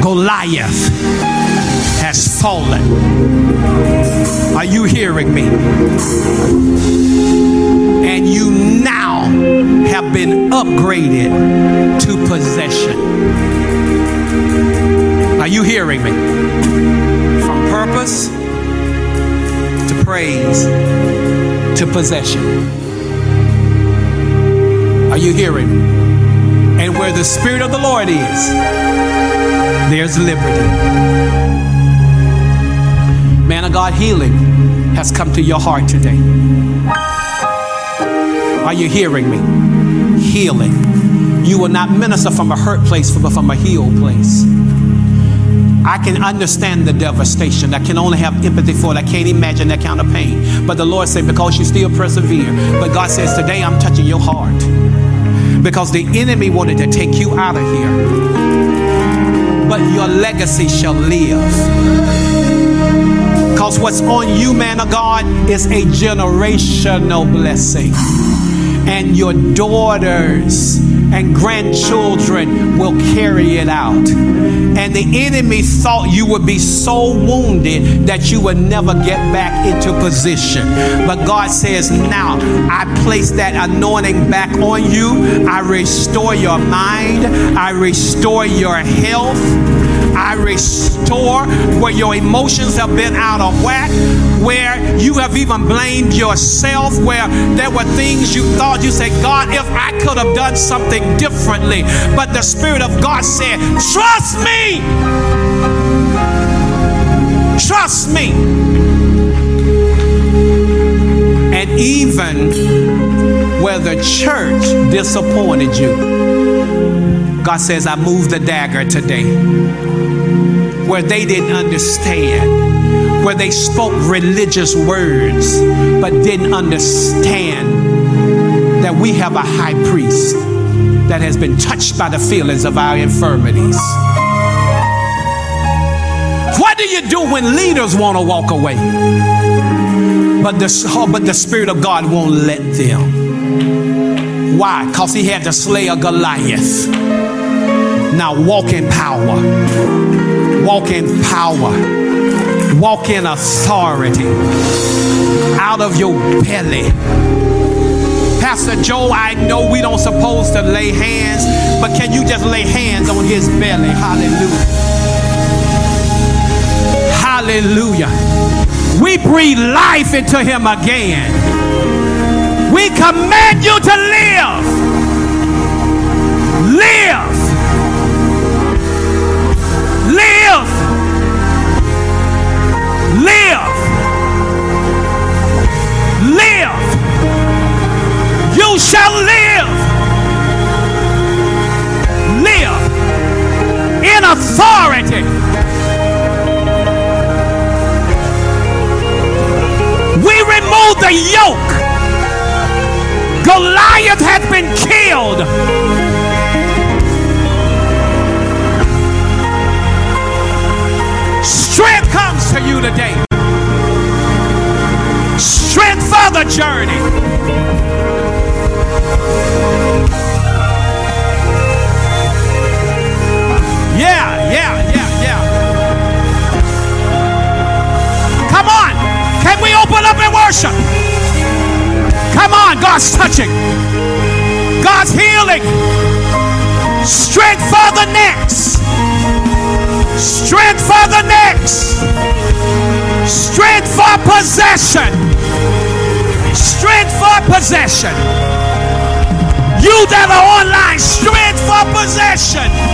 Goliath has fallen. Are you hearing me? And you now have been upgraded to possession. Are you hearing me? From purpose to praise to possession. Are you hearing me? And where the Spirit of the Lord is, there's liberty. Man of God, healing has come to your heart today. Are you hearing me? Healing. You will not minister from a hurt place, but from a healed place. I can understand the devastation. I can only have empathy for it. I can't imagine that kind of pain. But the Lord said, because you still persevere. But God says, today I'm touching your heart. Because the enemy wanted to take you out of here. But your legacy shall live. Because what's on you, man of God, is a generational blessing. And your daughters and grandchildren will carry it out. And the enemy thought you would be so wounded that you would never get back into position. But God says, Now I place that anointing back on you. I restore your mind, I restore your health. I restore where your emotions have been out of whack, where you have even blamed yourself, where there were things you thought you said, God, if I could have done something differently. But the Spirit of God said, Trust me. Trust me. And even where the church disappointed you, God says, I moved the dagger today. Where they didn't understand, where they spoke religious words but didn't understand that we have a high priest that has been touched by the feelings of our infirmities. What do you do when leaders want to walk away? But the, oh, but the Spirit of God won't let them. Why? Because he had to slay a Goliath. Now walk in power. Walk in power. Walk in authority. Out of your belly. Pastor Joe, I know we don't supposed to lay hands, but can you just lay hands on his belly? Hallelujah. Hallelujah. We breathe life into him again. We command you to live. Live. Live. Live. Live. Shall live. Live in authority. We remove the yoke. Goliath has been killed. Strength comes to you today. Strength for the journey. Yeah, yeah, yeah, yeah. Come on. Can we open up and worship? Come on. God's touching. God's healing. Strength for the next. Strength for the next. Strength for possession. Strength for possession. You that are online, strength for possession.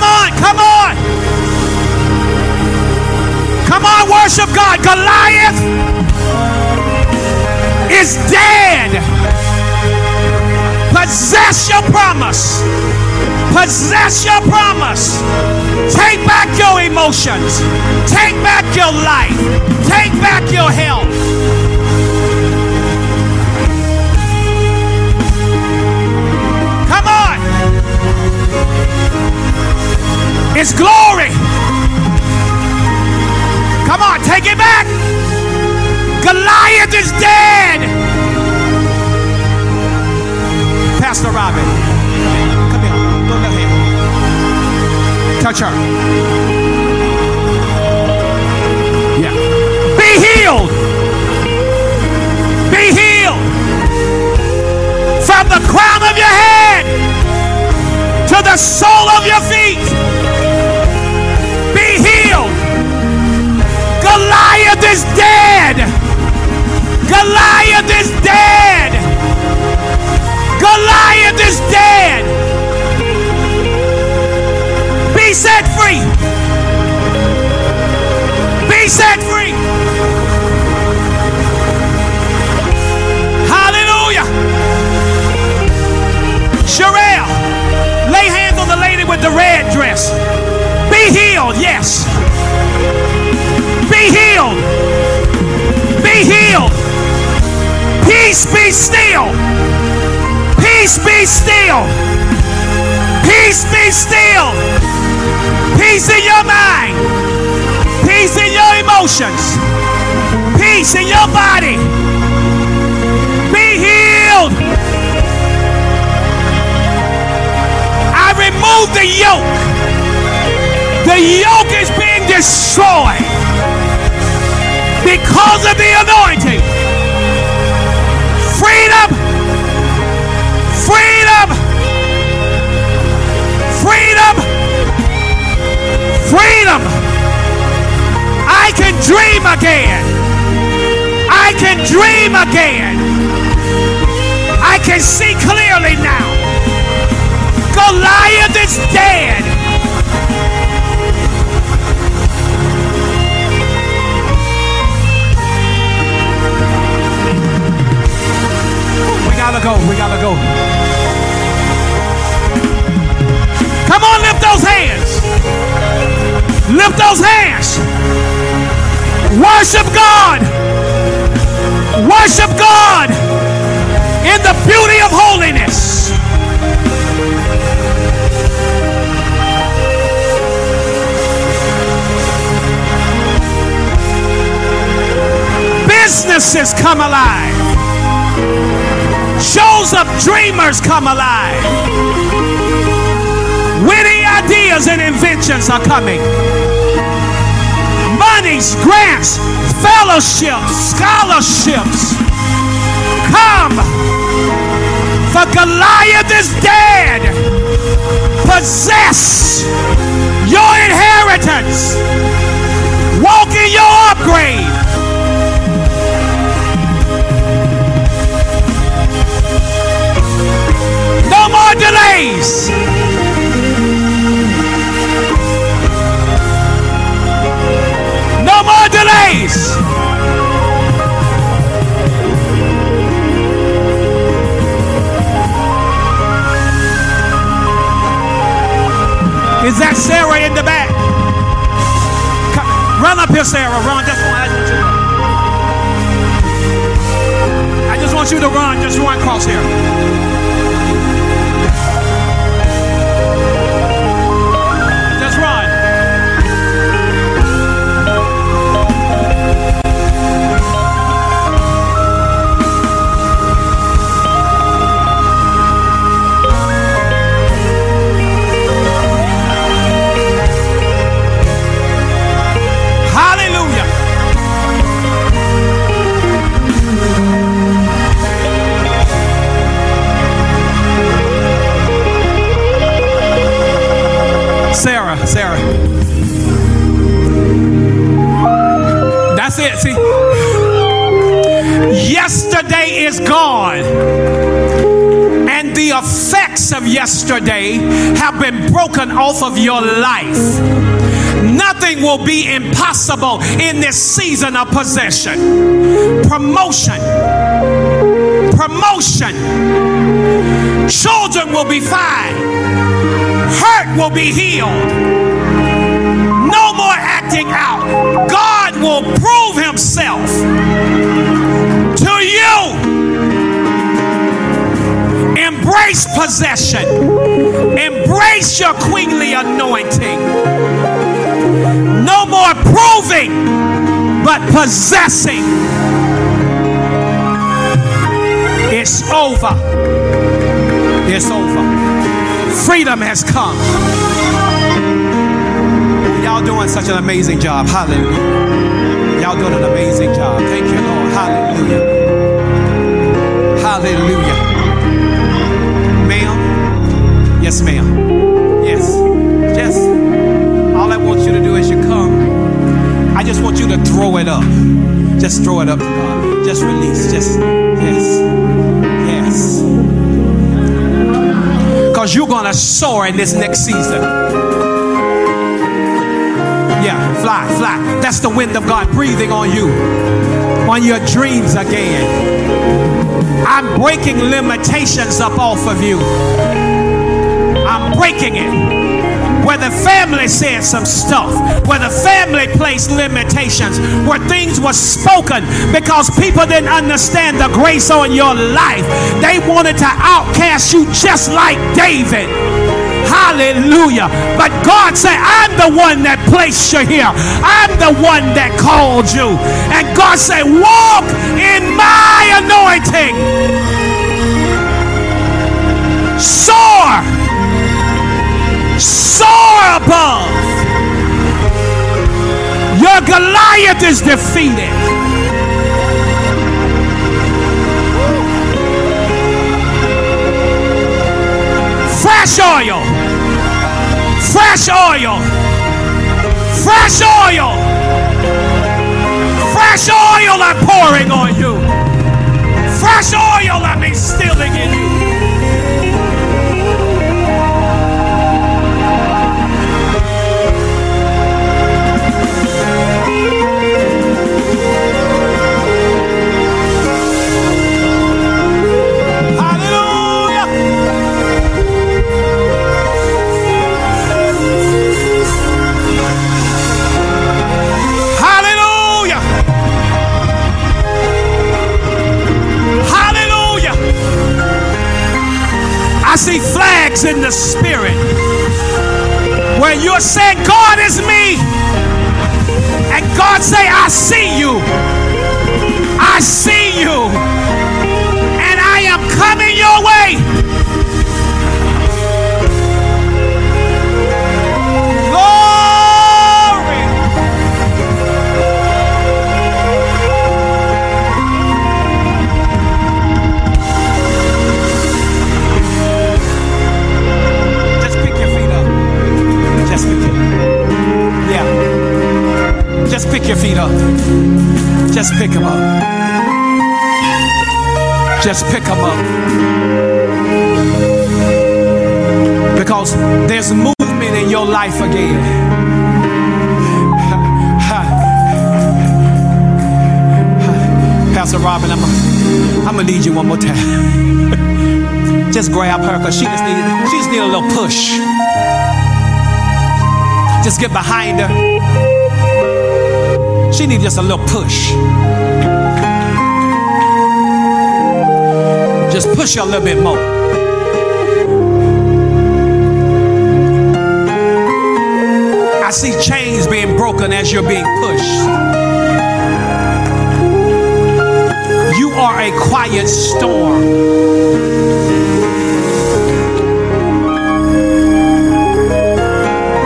Come on, come on. Come on, worship God. Goliath is dead. Possess your promise. Possess your promise. Take back your emotions. Take back your life. Take back your health. It's glory. Come on, take it back. Goliath is dead. Pastor Robin, come here. Go ahead. Touch her. Yeah. Be healed. Be healed. From the crown of your head to the sole of your feet. Goliath is dead. Goliath is dead. Goliath is dead. Be set free. Be set free. Hallelujah. Sherelle, lay hands on the lady with the red dress. Be healed, yes. Be healed. Be healed. Peace be still. Peace be still. Peace be still. Peace in your mind. Peace in your emotions. Peace in your body. Be healed. I remove the yoke. The yoke is being destroyed because of the anointing. Freedom. Freedom. Freedom. Freedom. I can dream again. I can dream again. I can see clearly now. Goliath is dead. Gotta go. We gotta go. Come on, lift those hands. Lift those hands. Worship God. Worship God in the beauty of holiness. Businesses come alive. Shows of dreamers come alive. Witty ideas and inventions are coming. Monies, grants, fellowships, scholarships come. For Goliath is dead. Possess your inheritance. Walk in your upgrade. No more delays. No more delays. Is that Sarah in the back? Come- Run up here, Sarah. Run. Just one. I just want you to run. Just run across here. Yesterday have been broken off of your life. Nothing will be impossible in this season of possession. Promotion. Promotion. Children will be fine. Hurt will be healed. No more acting out. God will prove himself Embrace possession. Embrace your queenly anointing. No more proving, but possessing. It's over. It's over. Freedom has come. Y'all doing such an amazing job. Hallelujah. Y'all doing an amazing job. Thank you, Lord. Hallelujah. Hallelujah. Just want you to throw it up. Just throw it up to God. Just release. Just, yes. Yes. Because you're going to soar in this next season. Yeah, fly, fly. That's the wind of God breathing on you, on your dreams again. I'm breaking limitations up off of you. I'm breaking it where the family said some stuff, where the family placed limitations, where things were spoken because people didn't understand the grace on your life. They wanted to outcast you just like David. Hallelujah. But God said, I'm the one that placed you here. I'm the one that called you. And God said, walk in my anointing. Soar soar above. Your Goliath is defeated. Fresh oil, fresh oil, fresh oil, fresh oil I'm pouring on you. Fresh oil I'm instilling in you. In the spirit where you're saying, God is me. And God say, I see you. I see you. And I am coming your way. Your feet up. Just pick them up. Just pick them up. Because there's movement in your life again. Pastor Robin, I'm gonna lead you one more time. just grab her because she just need she just need a little push. Just get behind her. She needs just a little push. Just push her a little bit more. I see chains being broken as you're being pushed. You are a quiet storm.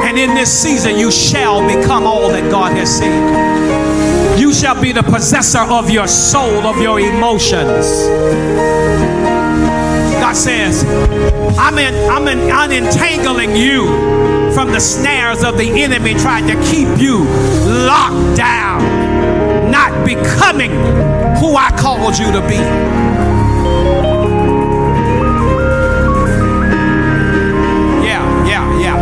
And in this season, you shall become all that God has said. You shall be the possessor of your soul, of your emotions. God says, I'm, in, I'm in, unentangling you from the snares of the enemy trying to keep you locked down, not becoming who I called you to be. Yeah, yeah, yeah.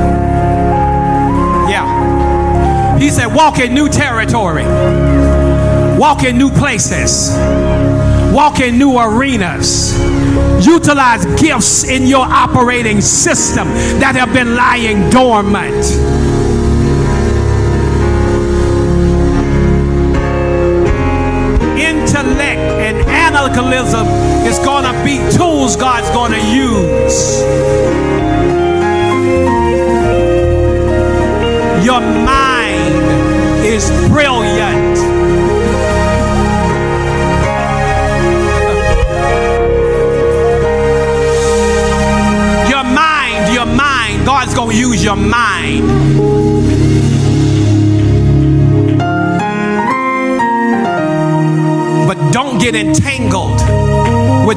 Yeah. He said, walk in new territory. Walk in new places. Walk in new arenas. Utilize gifts in your operating system that have been lying dormant.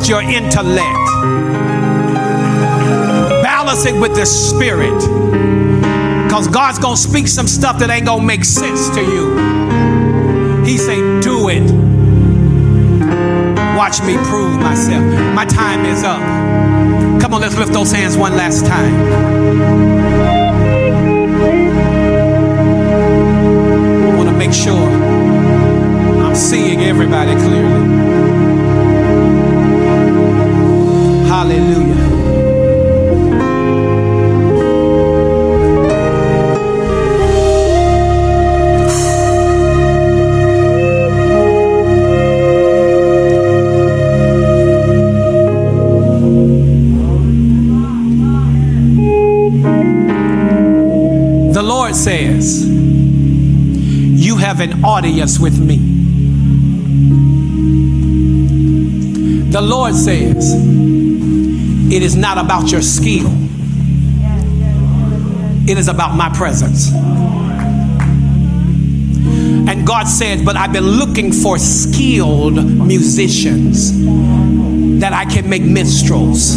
Your intellect. Balance it with the spirit. Because God's going to speak some stuff that ain't going to make sense to you. He say, do it. Watch me prove myself. My time is up. Come on, let's lift those hands one last time. I want to make sure I'm seeing everybody clearly. Says, You have an audience with me. The Lord says, It is not about your skill, it is about my presence. And God said, But I've been looking for skilled musicians that I can make minstrels.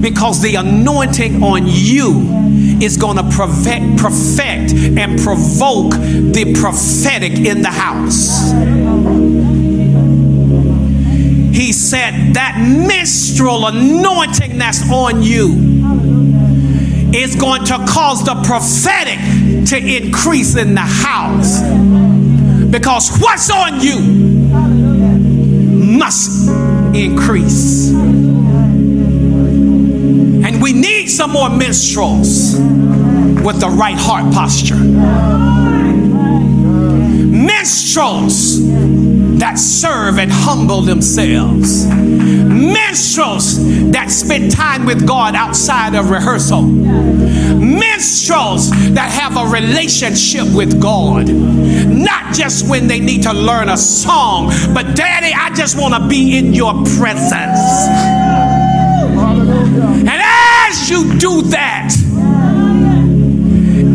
Because the anointing on you is going to perfect, and provoke the prophetic in the house. Said that minstrel anointing that's on you is going to cause the prophetic to increase in the house. Because what's on you must increase. And we need some more minstrels with the right heart posture. Minstrels that serve and humble themselves. Minstrels that spend time with God outside of rehearsal. Minstrels that have a relationship with God. Not just when they need to learn a song, but Daddy, I just want to be in your presence. And as you do that,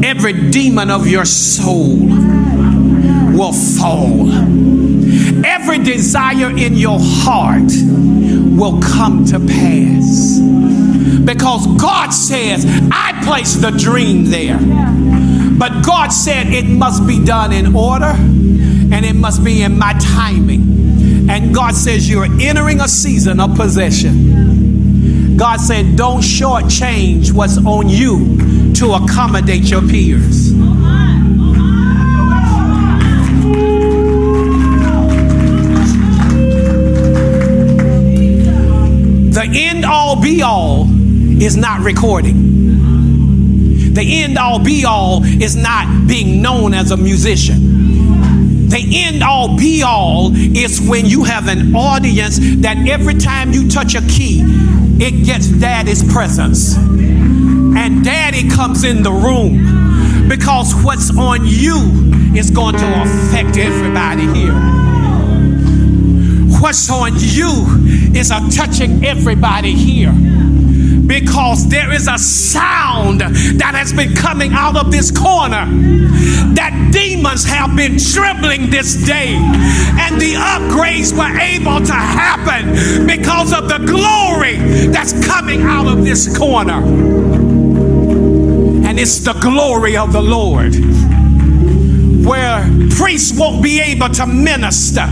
every demon of your soul will fall. Every desire in your heart will come to pass. Because God says, I placed the dream there. But God said it must be done in order and it must be in my timing. And God says, You're entering a season of possession. God said, Don't shortchange what's on you to accommodate your peers. End all be all is not recording. The end all be all is not being known as a musician. The end all be all is when you have an audience that every time you touch a key, it gets daddy's presence. And daddy comes in the room because what's on you is going to affect everybody here what's on you is a touching everybody here. Because there is a sound that has been coming out of this corner. That demons have been trembling this day. And the upgrades were able to happen because of the glory that's coming out of this corner. And it's the glory of the lord. Where priests won't be able to minister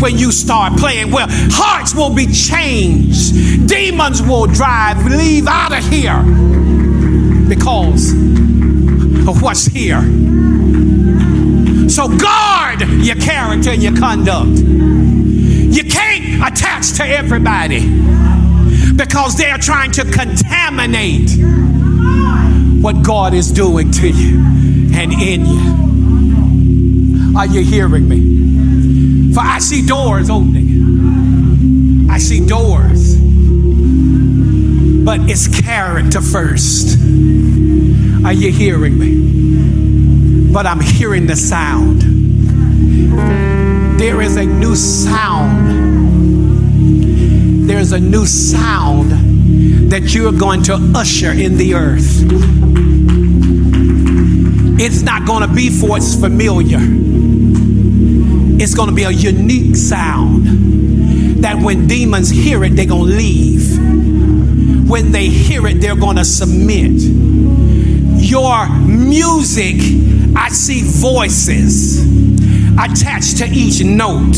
when you start playing. Well, hearts will be changed, demons will drive, leave out of here because of what's here. So guard your character and your conduct. You can't attach to everybody because they're trying to contaminate what God is doing to you and in you. Are you hearing me? For I see doors opening. I see doors. But it's character first. Are you hearing me? But I'm hearing the sound. There is a new sound. There's a new sound that you're going to usher in the earth. It's not going to be for its familiar it's going to be a unique sound that when demons hear it, they're going to leave. When they hear it, they're going to submit. Your music, I see voices attached to each note.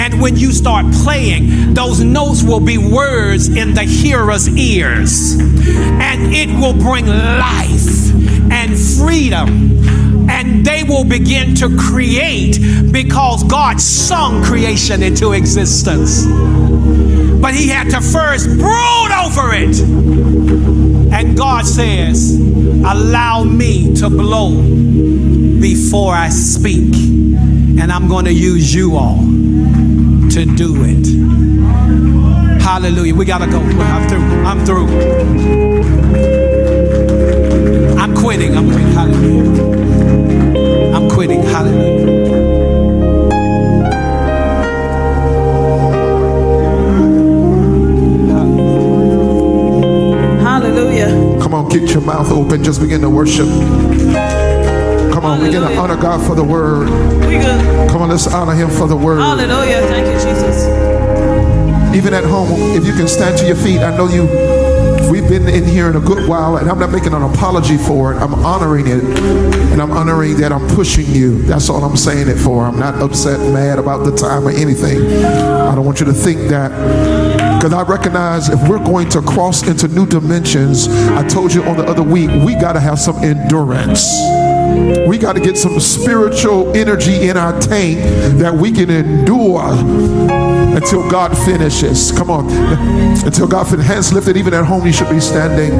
And when you start playing, those notes will be words in the hearer's ears. And it will bring life and freedom. And they will begin to create because God sung creation into existence. But He had to first brood over it. And God says, Allow me to blow before I speak. And I'm going to use you all to do it. Hallelujah. We got to go. I'm through. I'm through. I'm quitting. I'm quitting. Hallelujah. I'm quitting. Hallelujah. Hallelujah. Come on, get your mouth open. Just begin to worship. Come on, Hallelujah. begin to honor God for the word. We good. Come on, let's honor him for the word. Hallelujah. Thank you, Jesus. Even at home, if you can stand to your feet, I know you we've been in here in a good while, and I'm not making an apology for it. I'm honoring it, and I'm honoring that I'm pushing you. That's all I'm saying it for. I'm not upset, mad about the time or anything. I don't want you to think that because I recognize if we're going to cross into new dimensions, I told you on the other week, we got to have some endurance. We got to get some spiritual energy in our tank that we can endure until God finishes. Come on. Until God finishes. Hands lifted, even at home, you should be standing.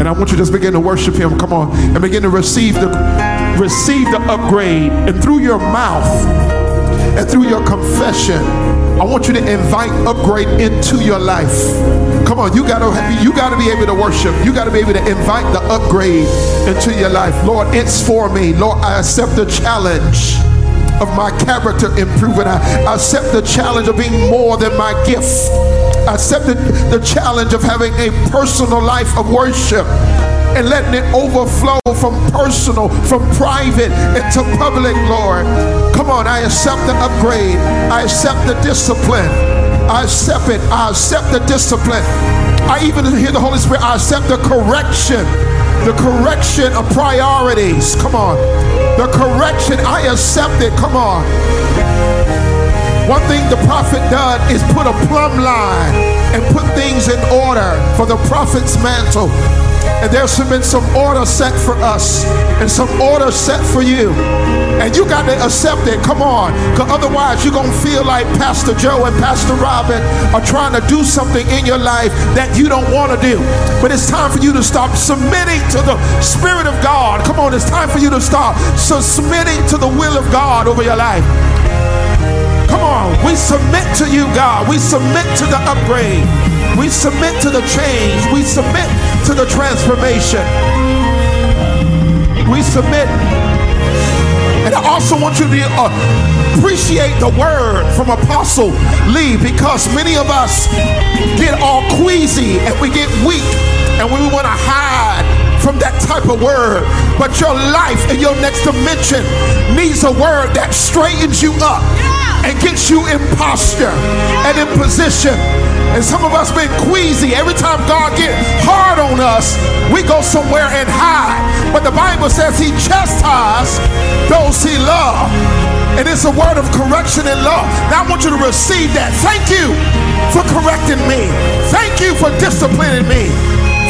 And I want you to just begin to worship Him. Come on. And begin to receive the receive the upgrade. And through your mouth and through your confession, I want you to invite upgrade into your life. Come on, you gotta you gotta be able to worship. You gotta be able to invite the upgrade into your life. Lord, it's for me. Lord, I accept the challenge of my character improving. I accept the challenge of being more than my gift. I accept the, the challenge of having a personal life of worship and letting it overflow from personal, from private into public, Lord. Come on, I accept the upgrade. I accept the discipline. I accept it. I accept the discipline. I even hear the Holy Spirit. I accept the correction. The correction of priorities. Come on. The correction. I accept it. Come on. One thing the prophet done is put a plumb line and put things in order for the prophet's mantle. And there's been some order set for us and some order set for you. And you got to accept it. Come on. Because otherwise, you're going to feel like Pastor Joe and Pastor Robin are trying to do something in your life that you don't want to do. But it's time for you to stop submitting to the Spirit of God. Come on. It's time for you to stop submitting to the will of God over your life. Come on. We submit to you, God. We submit to the upgrade. We submit to the change. We submit to the transformation. We submit and I also want you to uh, appreciate the word from Apostle Lee because many of us get all queasy and we get weak and we want to hide from that type of word. But your life and your next dimension needs a word that straightens you up and gets you in posture and in position and some of us been queasy. Every time God get hard on us, we go somewhere and hide. But the Bible says he chastised those he loved. And it's a word of correction and love. Now I want you to receive that. Thank you for correcting me. Thank you for disciplining me.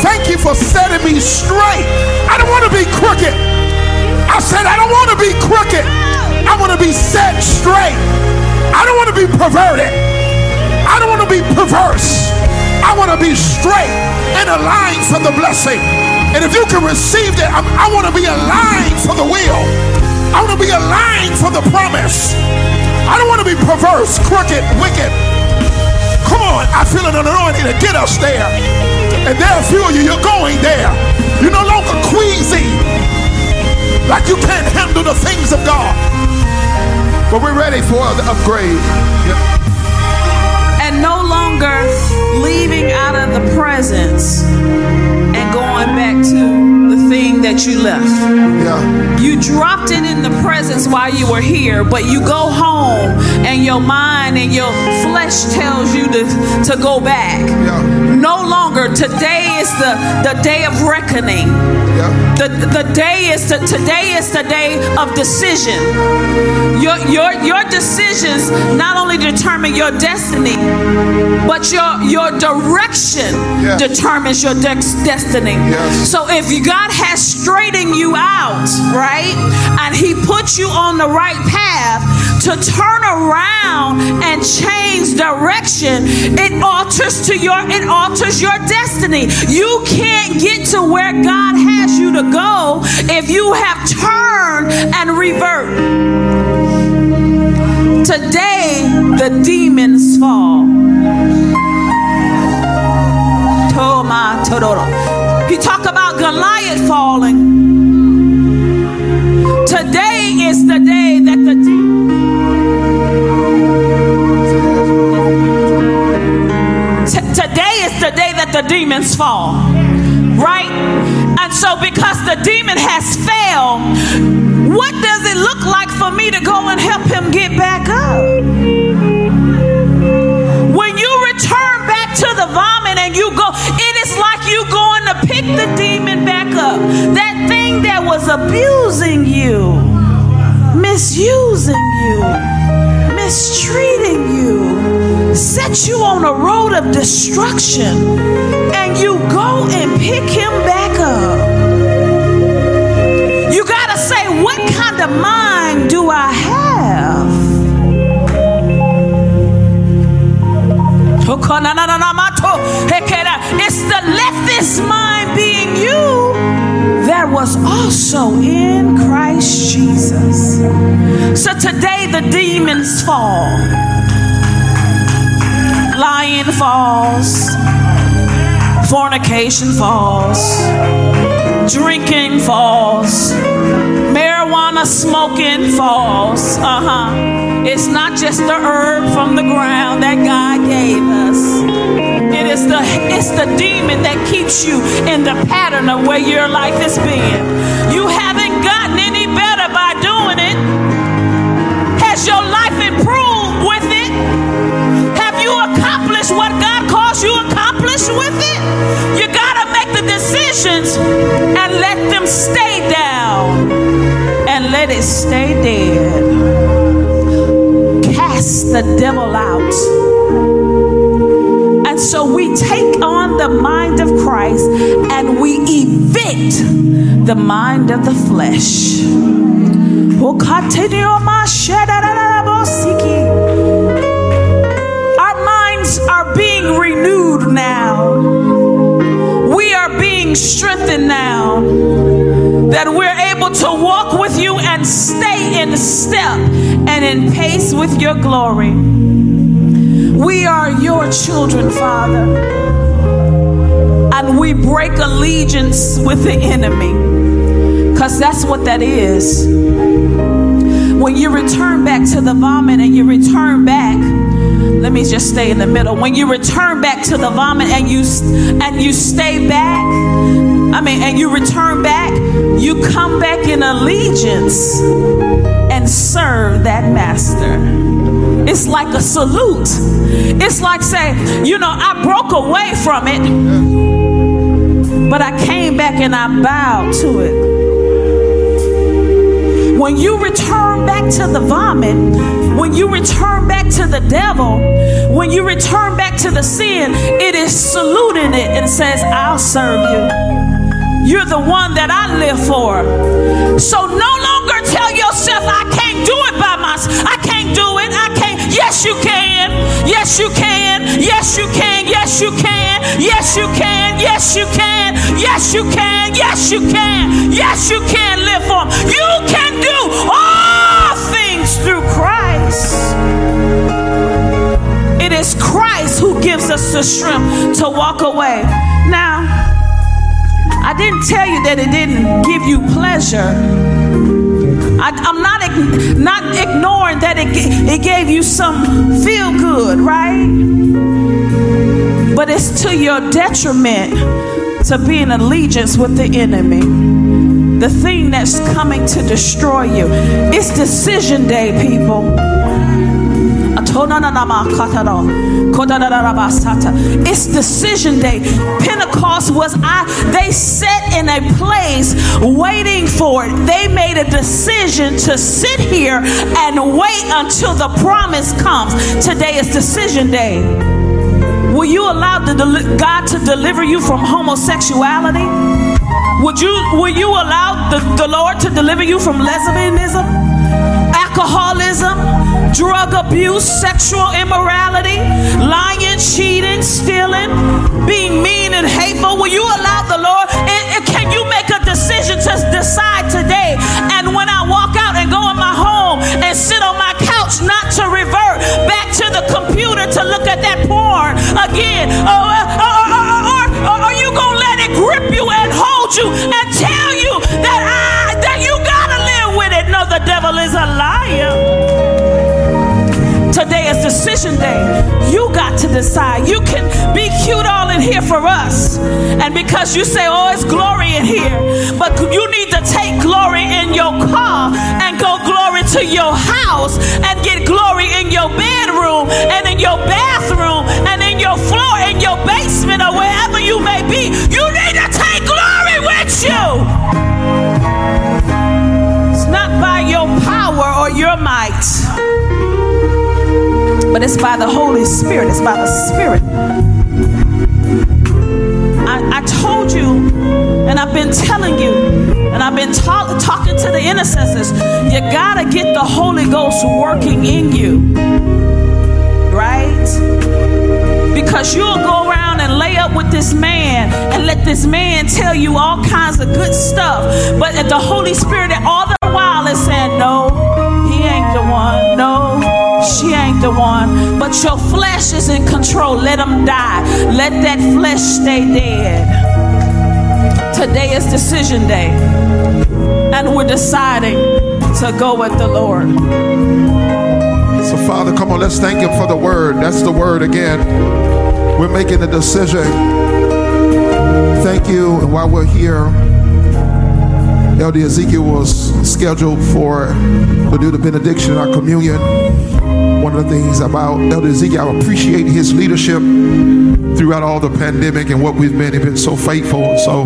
Thank you for setting me straight. I don't want to be crooked. I said I don't want to be crooked. I want to be set straight. I don't want to be perverted. To be perverse. I want to be straight and aligned for the blessing. And if you can receive that, I, I want to be aligned for the will. I want to be aligned for the promise. I don't want to be perverse, crooked, wicked. Come on, I feel an anointing to get us there. And there are few of you, you're going there. You're no longer queasy, like you can't handle the things of God. But we're ready for the upgrade. Longer leaving out of the presence and going back to the thing that you left. Yeah. You dropped it in the presence while you were here, but you go home and your mind and your flesh tells you to, to go back. Yeah. No longer. Today is the, the day of reckoning. Yeah. The, the day is the, today is the day of decision. Your, your, your decisions not only determine your destiny, but your, your direction determines your dex destiny. Yes. So if God has straightened you out, right, and He put you on the right path to turn around and change direction, it alters to your it alters your destiny. You can't get to where God has you to go if you have turned and revert. Today, the demons fall. He talk about Goliath falling. Today is the day that the T- today is the day that the demons fall. And so because the demon has failed, what does it look like for me to go and help him get back up? When you return back to the vomit and you go, it is like you going to pick the demon back up. That thing that was abusing you, misusing you, mistreating you, set you on a road of destruction, and you go and pick him back up. Kind of mind do I have? Oh, it's the let this mind be in you that was also in Christ Jesus. So today the demons fall. Lying falls. Fornication falls. Drinking falls. Marijuana smoking falls. Uh huh. It's not just the herb from the ground that God gave us. It is the it's the demon that keeps you in the pattern of where your life has been. You haven't gotten any better by doing it. Has your life improved with it? Have you accomplished what God calls you accomplish with it? You gotta make the decisions and let them stay and let it stay dead. Cast the devil out. And so we take on the mind of Christ and we evict the mind of the flesh. Our minds are being renewed now. We are being strengthened now. Able to walk with you and stay in step and in pace with your glory. We are your children, Father. And we break allegiance with the enemy. Because that's what that is. When you return back to the vomit and you return back, let me just stay in the middle. When you return back to the vomit and you and you stay back, I mean, and you return back, you come back in allegiance and serve that master. It's like a salute. It's like saying, you know, I broke away from it, but I came back and I bowed to it. When you return back to the vomit, when you return back to the devil, when you return back to the sin, it is saluting it and says, I'll serve you. You're the one that I live for. So no longer tell yourself, I can't do it by myself. I can't do it. I can't. Yes, you can. Yes, you can. Yes, you can. Yes, you can. Yes, you can. Yes, you can. Yes, you can. Yes, you can. Yes, you can live for him. You can do all things through Christ. It is Christ who gives us the strength to walk away. Now, I didn't tell you that it didn't give you pleasure. I, am not not ignoring that it, it gave you some feel good, right? But it's to your detriment to be in allegiance with the enemy. the thing that's coming to destroy you. It's decision day, people. It's decision day. Pentecost was I they sat in a place waiting for it. They made a decision to sit here and wait until the promise comes. Today is decision day. Will you allow God to deliver you from homosexuality? Would you will you allow the, the Lord to deliver you from lesbianism? alcoholism, drug abuse, sexual immorality, lying, cheating, stealing, being mean and hateful? Will you allow the Lord? And, and can you make a decision to decide today? And when I walk out and go in my home and sit on my couch, not to revert back to the computer to look at that porn again? Or, or, or, or are you going to let it grip you and hold you and tell you that I, that you got to live with it? No, the devil is a liar. Today is decision day. You got to decide. You can be cute all in here for us. And because you say, oh, it's glory in here, but you need to take glory in your car and go glory to your house and get glory in your bedroom and in your bathroom and in your floor, in your basement, or wherever you may be. You need to take glory with you. It's not by your power or your might but it's by the Holy Spirit. It's by the Spirit. I, I told you, and I've been telling you, and I've been ta- talking to the intercessors. You gotta get the Holy Ghost working in you, right? Because you'll go around and lay up with this man and let this man tell you all kinds of good stuff, but if the Holy Spirit all the while is saying, No, she ain't the one. But your flesh is in control. Let them die. Let that flesh stay dead. Today is decision day. And we're deciding to go with the Lord. So, Father, come on, let's thank Him for the word. That's the word again. We're making a decision. Thank you. And while we're here, Elder Ezekiel was scheduled for to do the benediction in our communion one of the things about Elder Ezekiel, I appreciate his leadership throughout all the pandemic and what we've been. He's been so faithful. So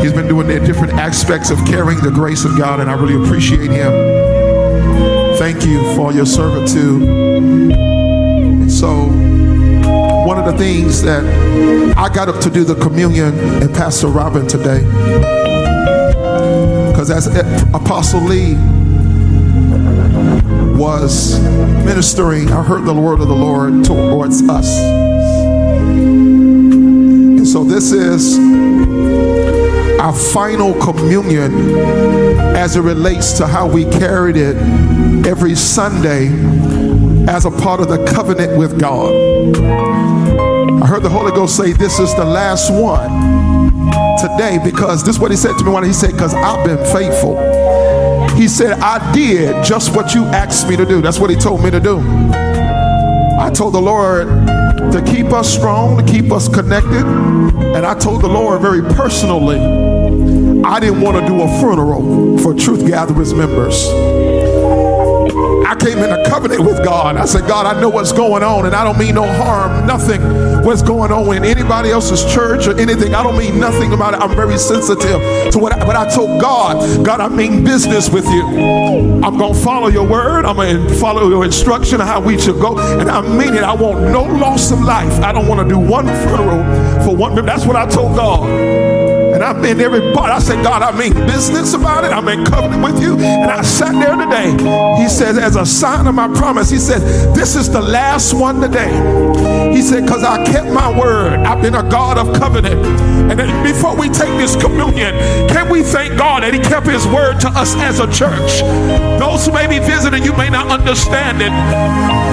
he's been doing the different aspects of carrying the grace of God, and I really appreciate him. Thank you for your servitude. And so one of the things that I got up to do the communion and Pastor Robin today, because as eh, Apostle Lee was ministering, I heard the word of the Lord towards us. And so this is our final communion as it relates to how we carried it every Sunday as a part of the covenant with God. I heard the Holy Ghost say, This is the last one today because this is what He said to me when He said, Because I've been faithful. He said, I did just what you asked me to do. That's what he told me to do. I told the Lord to keep us strong, to keep us connected. And I told the Lord very personally, I didn't want to do a funeral for Truth Gatherers members. I came in a covenant with God. I said, God, I know what's going on, and I don't mean no harm, nothing. What's going on in anybody else's church or anything, I don't mean nothing about it. I'm very sensitive to what I, but I told God, God, I mean business with you. I'm going to follow your word. I'm going to follow your instruction of how we should go. And I mean it. I want no loss of life. I don't want to do one funeral for one. That's what I told God. And I meant every part. I said, God, I mean business about it. I'm in covenant with you. And I sat there today. He says, as a sign of my promise, he said, this is the last one today. He said, because I kept my word. I've been a God of covenant. And then before we take this communion, can we thank God that he kept his word to us as a church? Those who may be visiting, you may not understand it.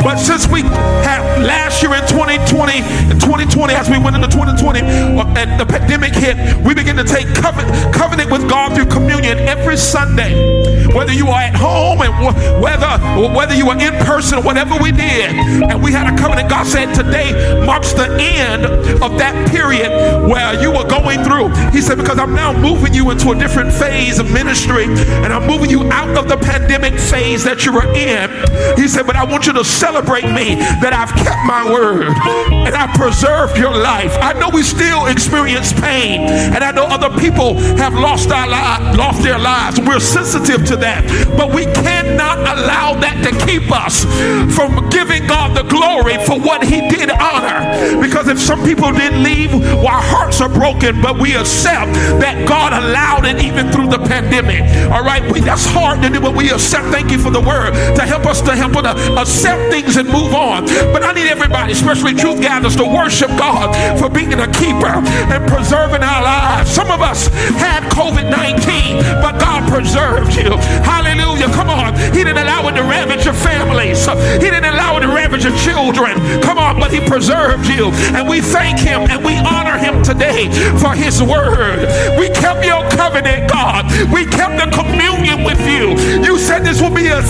But since we had last year in 2020, in 2020, as we went into 2020, uh, and the pandemic hit, we began to take covenant, covenant with God through communion every Sunday. Whether you are at home and whether whether you were in person or whatever we did, and we had a covenant. God said today marks the end of that period where you were going through. He said, because I'm now moving you into a different phase of ministry, and I'm moving you out of the pandemic phase that you were in. He said, but I want you to celebrate me that I've kept my word and I preserved your life. I know we still experience pain, and I know other people have lost our li- lost their lives. We're sensitive to that, but we cannot allow that to keep us from giving God the glory for what He did honor. Because if some people didn't leave, well, our hearts are broken, but we accept that God allowed it even through the pandemic. All right, we that's hard to do, but we accept. Thank you for the word to help us to help us to accept things and move on. But I need everybody, especially truth gatherers, to worship God for being a keeper and preserving our lives. Some of us had COVID 19, but God preserved you. Hallelujah. Come on. He didn't allow it to ravage your families, He didn't allow it to ravage your children. Come on, but He preserved you. And we thank Him and we honor Him today for His word. We kept your covenant, God. We kept the communion with you. You said this will be a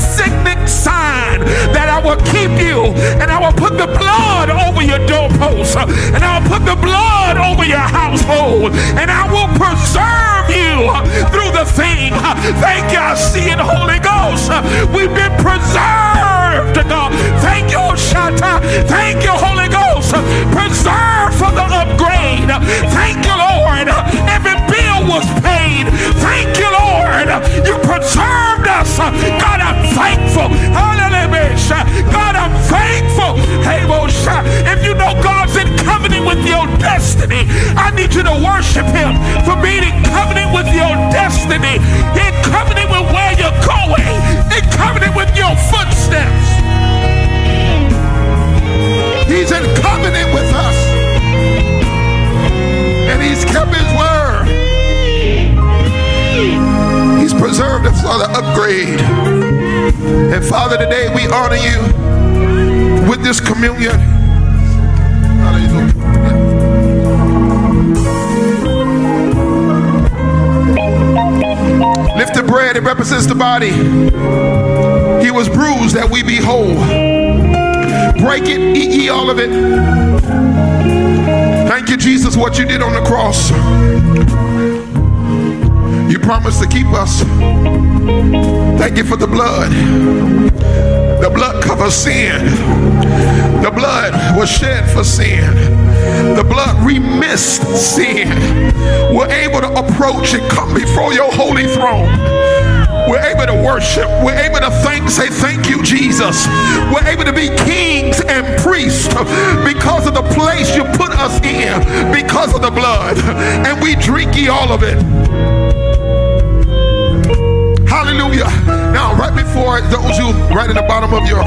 sign that I will keep you and I will put the blood over your doorposts and I will put the blood over your household and I will preserve you through the thing. Thank you, It, Holy Ghost. We've been preserved, God. Thank you, Shatta. Thank you, Holy Ghost. Preserved for the upgrade. Thank you, Lord. Every bill was paid. Thank you, Lord. You preserved us. God, I'm thankful. Hallelujah. God, I'm thankful. Hey, if you know God's in covenant with your destiny, I need you to worship Him for being in covenant with your destiny, in covenant with where you're going, in covenant with your footsteps. He's in covenant with us, and He's kept His word. He's preserved us for the upgrade. And Father, today we honor you with this communion. Lift the bread, it represents the body. He was bruised that we be whole. Break it, eat ye all of it. Thank you, Jesus, what you did on the cross. You promised to keep us. Thank you for the blood. The blood covers sin. The blood was shed for sin. The blood remissed sin. We're able to approach and come before your holy throne. We're able to worship. We're able to thank, say thank you, Jesus. We're able to be kings and priests because of the place you put us in, because of the blood. And we drink ye all of it. Hallelujah. Now, right before those who right in the bottom of your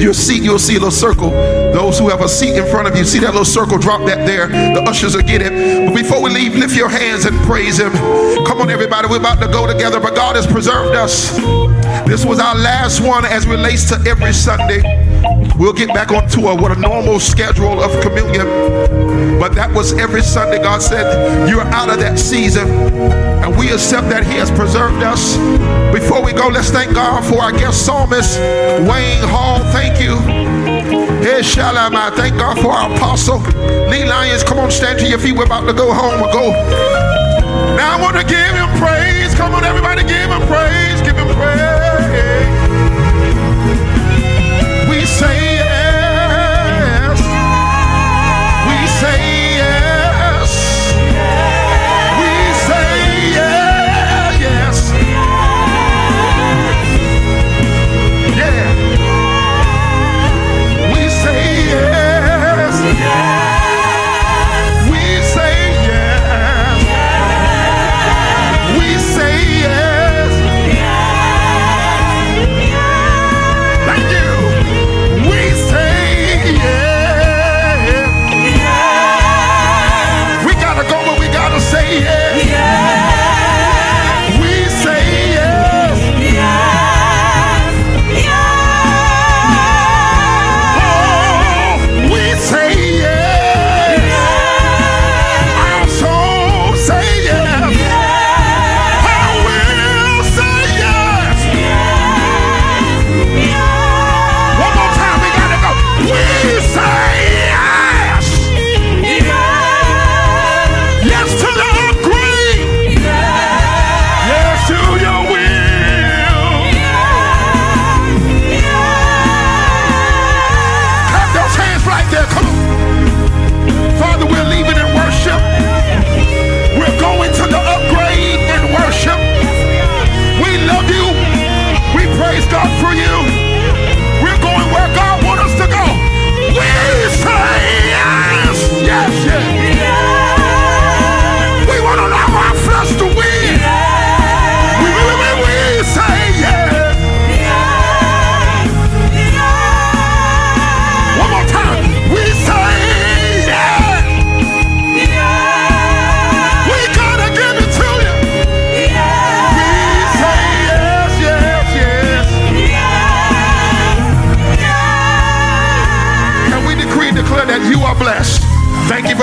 your seat, you'll see a little circle. Those who have a seat in front of you, see that little circle, drop that there. The ushers will get it. But before we leave, lift your hands and praise Him. Come on, everybody, we're about to go together, but God has preserved us. This was our last one as relates to every Sunday. We'll get back onto a, what a normal schedule of communion. But that was every Sunday. God said, You're out of that season. And we accept that He has preserved us. Before we go, let's thank God for our guest psalmist, Wayne Hall. Thank you. Hey, Shalom. I thank God for our apostle, Lee Lyons. Come on, stand to your feet. We're about to go home. We'll go. Now I want to give him praise. Come on, everybody, give him praise. Give him praise.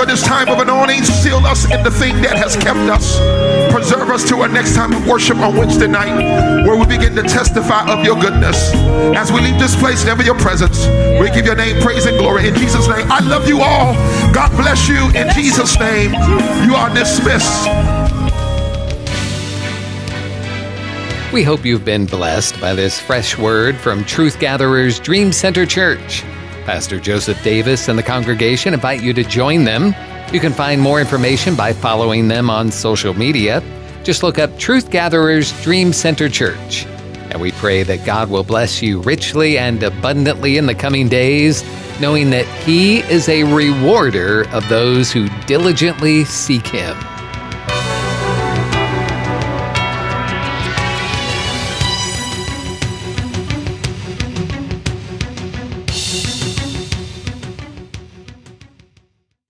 For this time of anointing. Seal us in the thing that has kept us. Preserve us to our next time of worship on Wednesday night, where we begin to testify of your goodness. As we leave this place, never your presence, we give your name praise and glory in Jesus' name. I love you all. God bless you in Jesus' name. You are dismissed. We hope you've been blessed by this fresh word from Truth Gatherers Dream Center Church. Pastor Joseph Davis and the congregation invite you to join them. You can find more information by following them on social media. Just look up Truth Gatherers Dream Center Church. And we pray that God will bless you richly and abundantly in the coming days, knowing that He is a rewarder of those who diligently seek Him.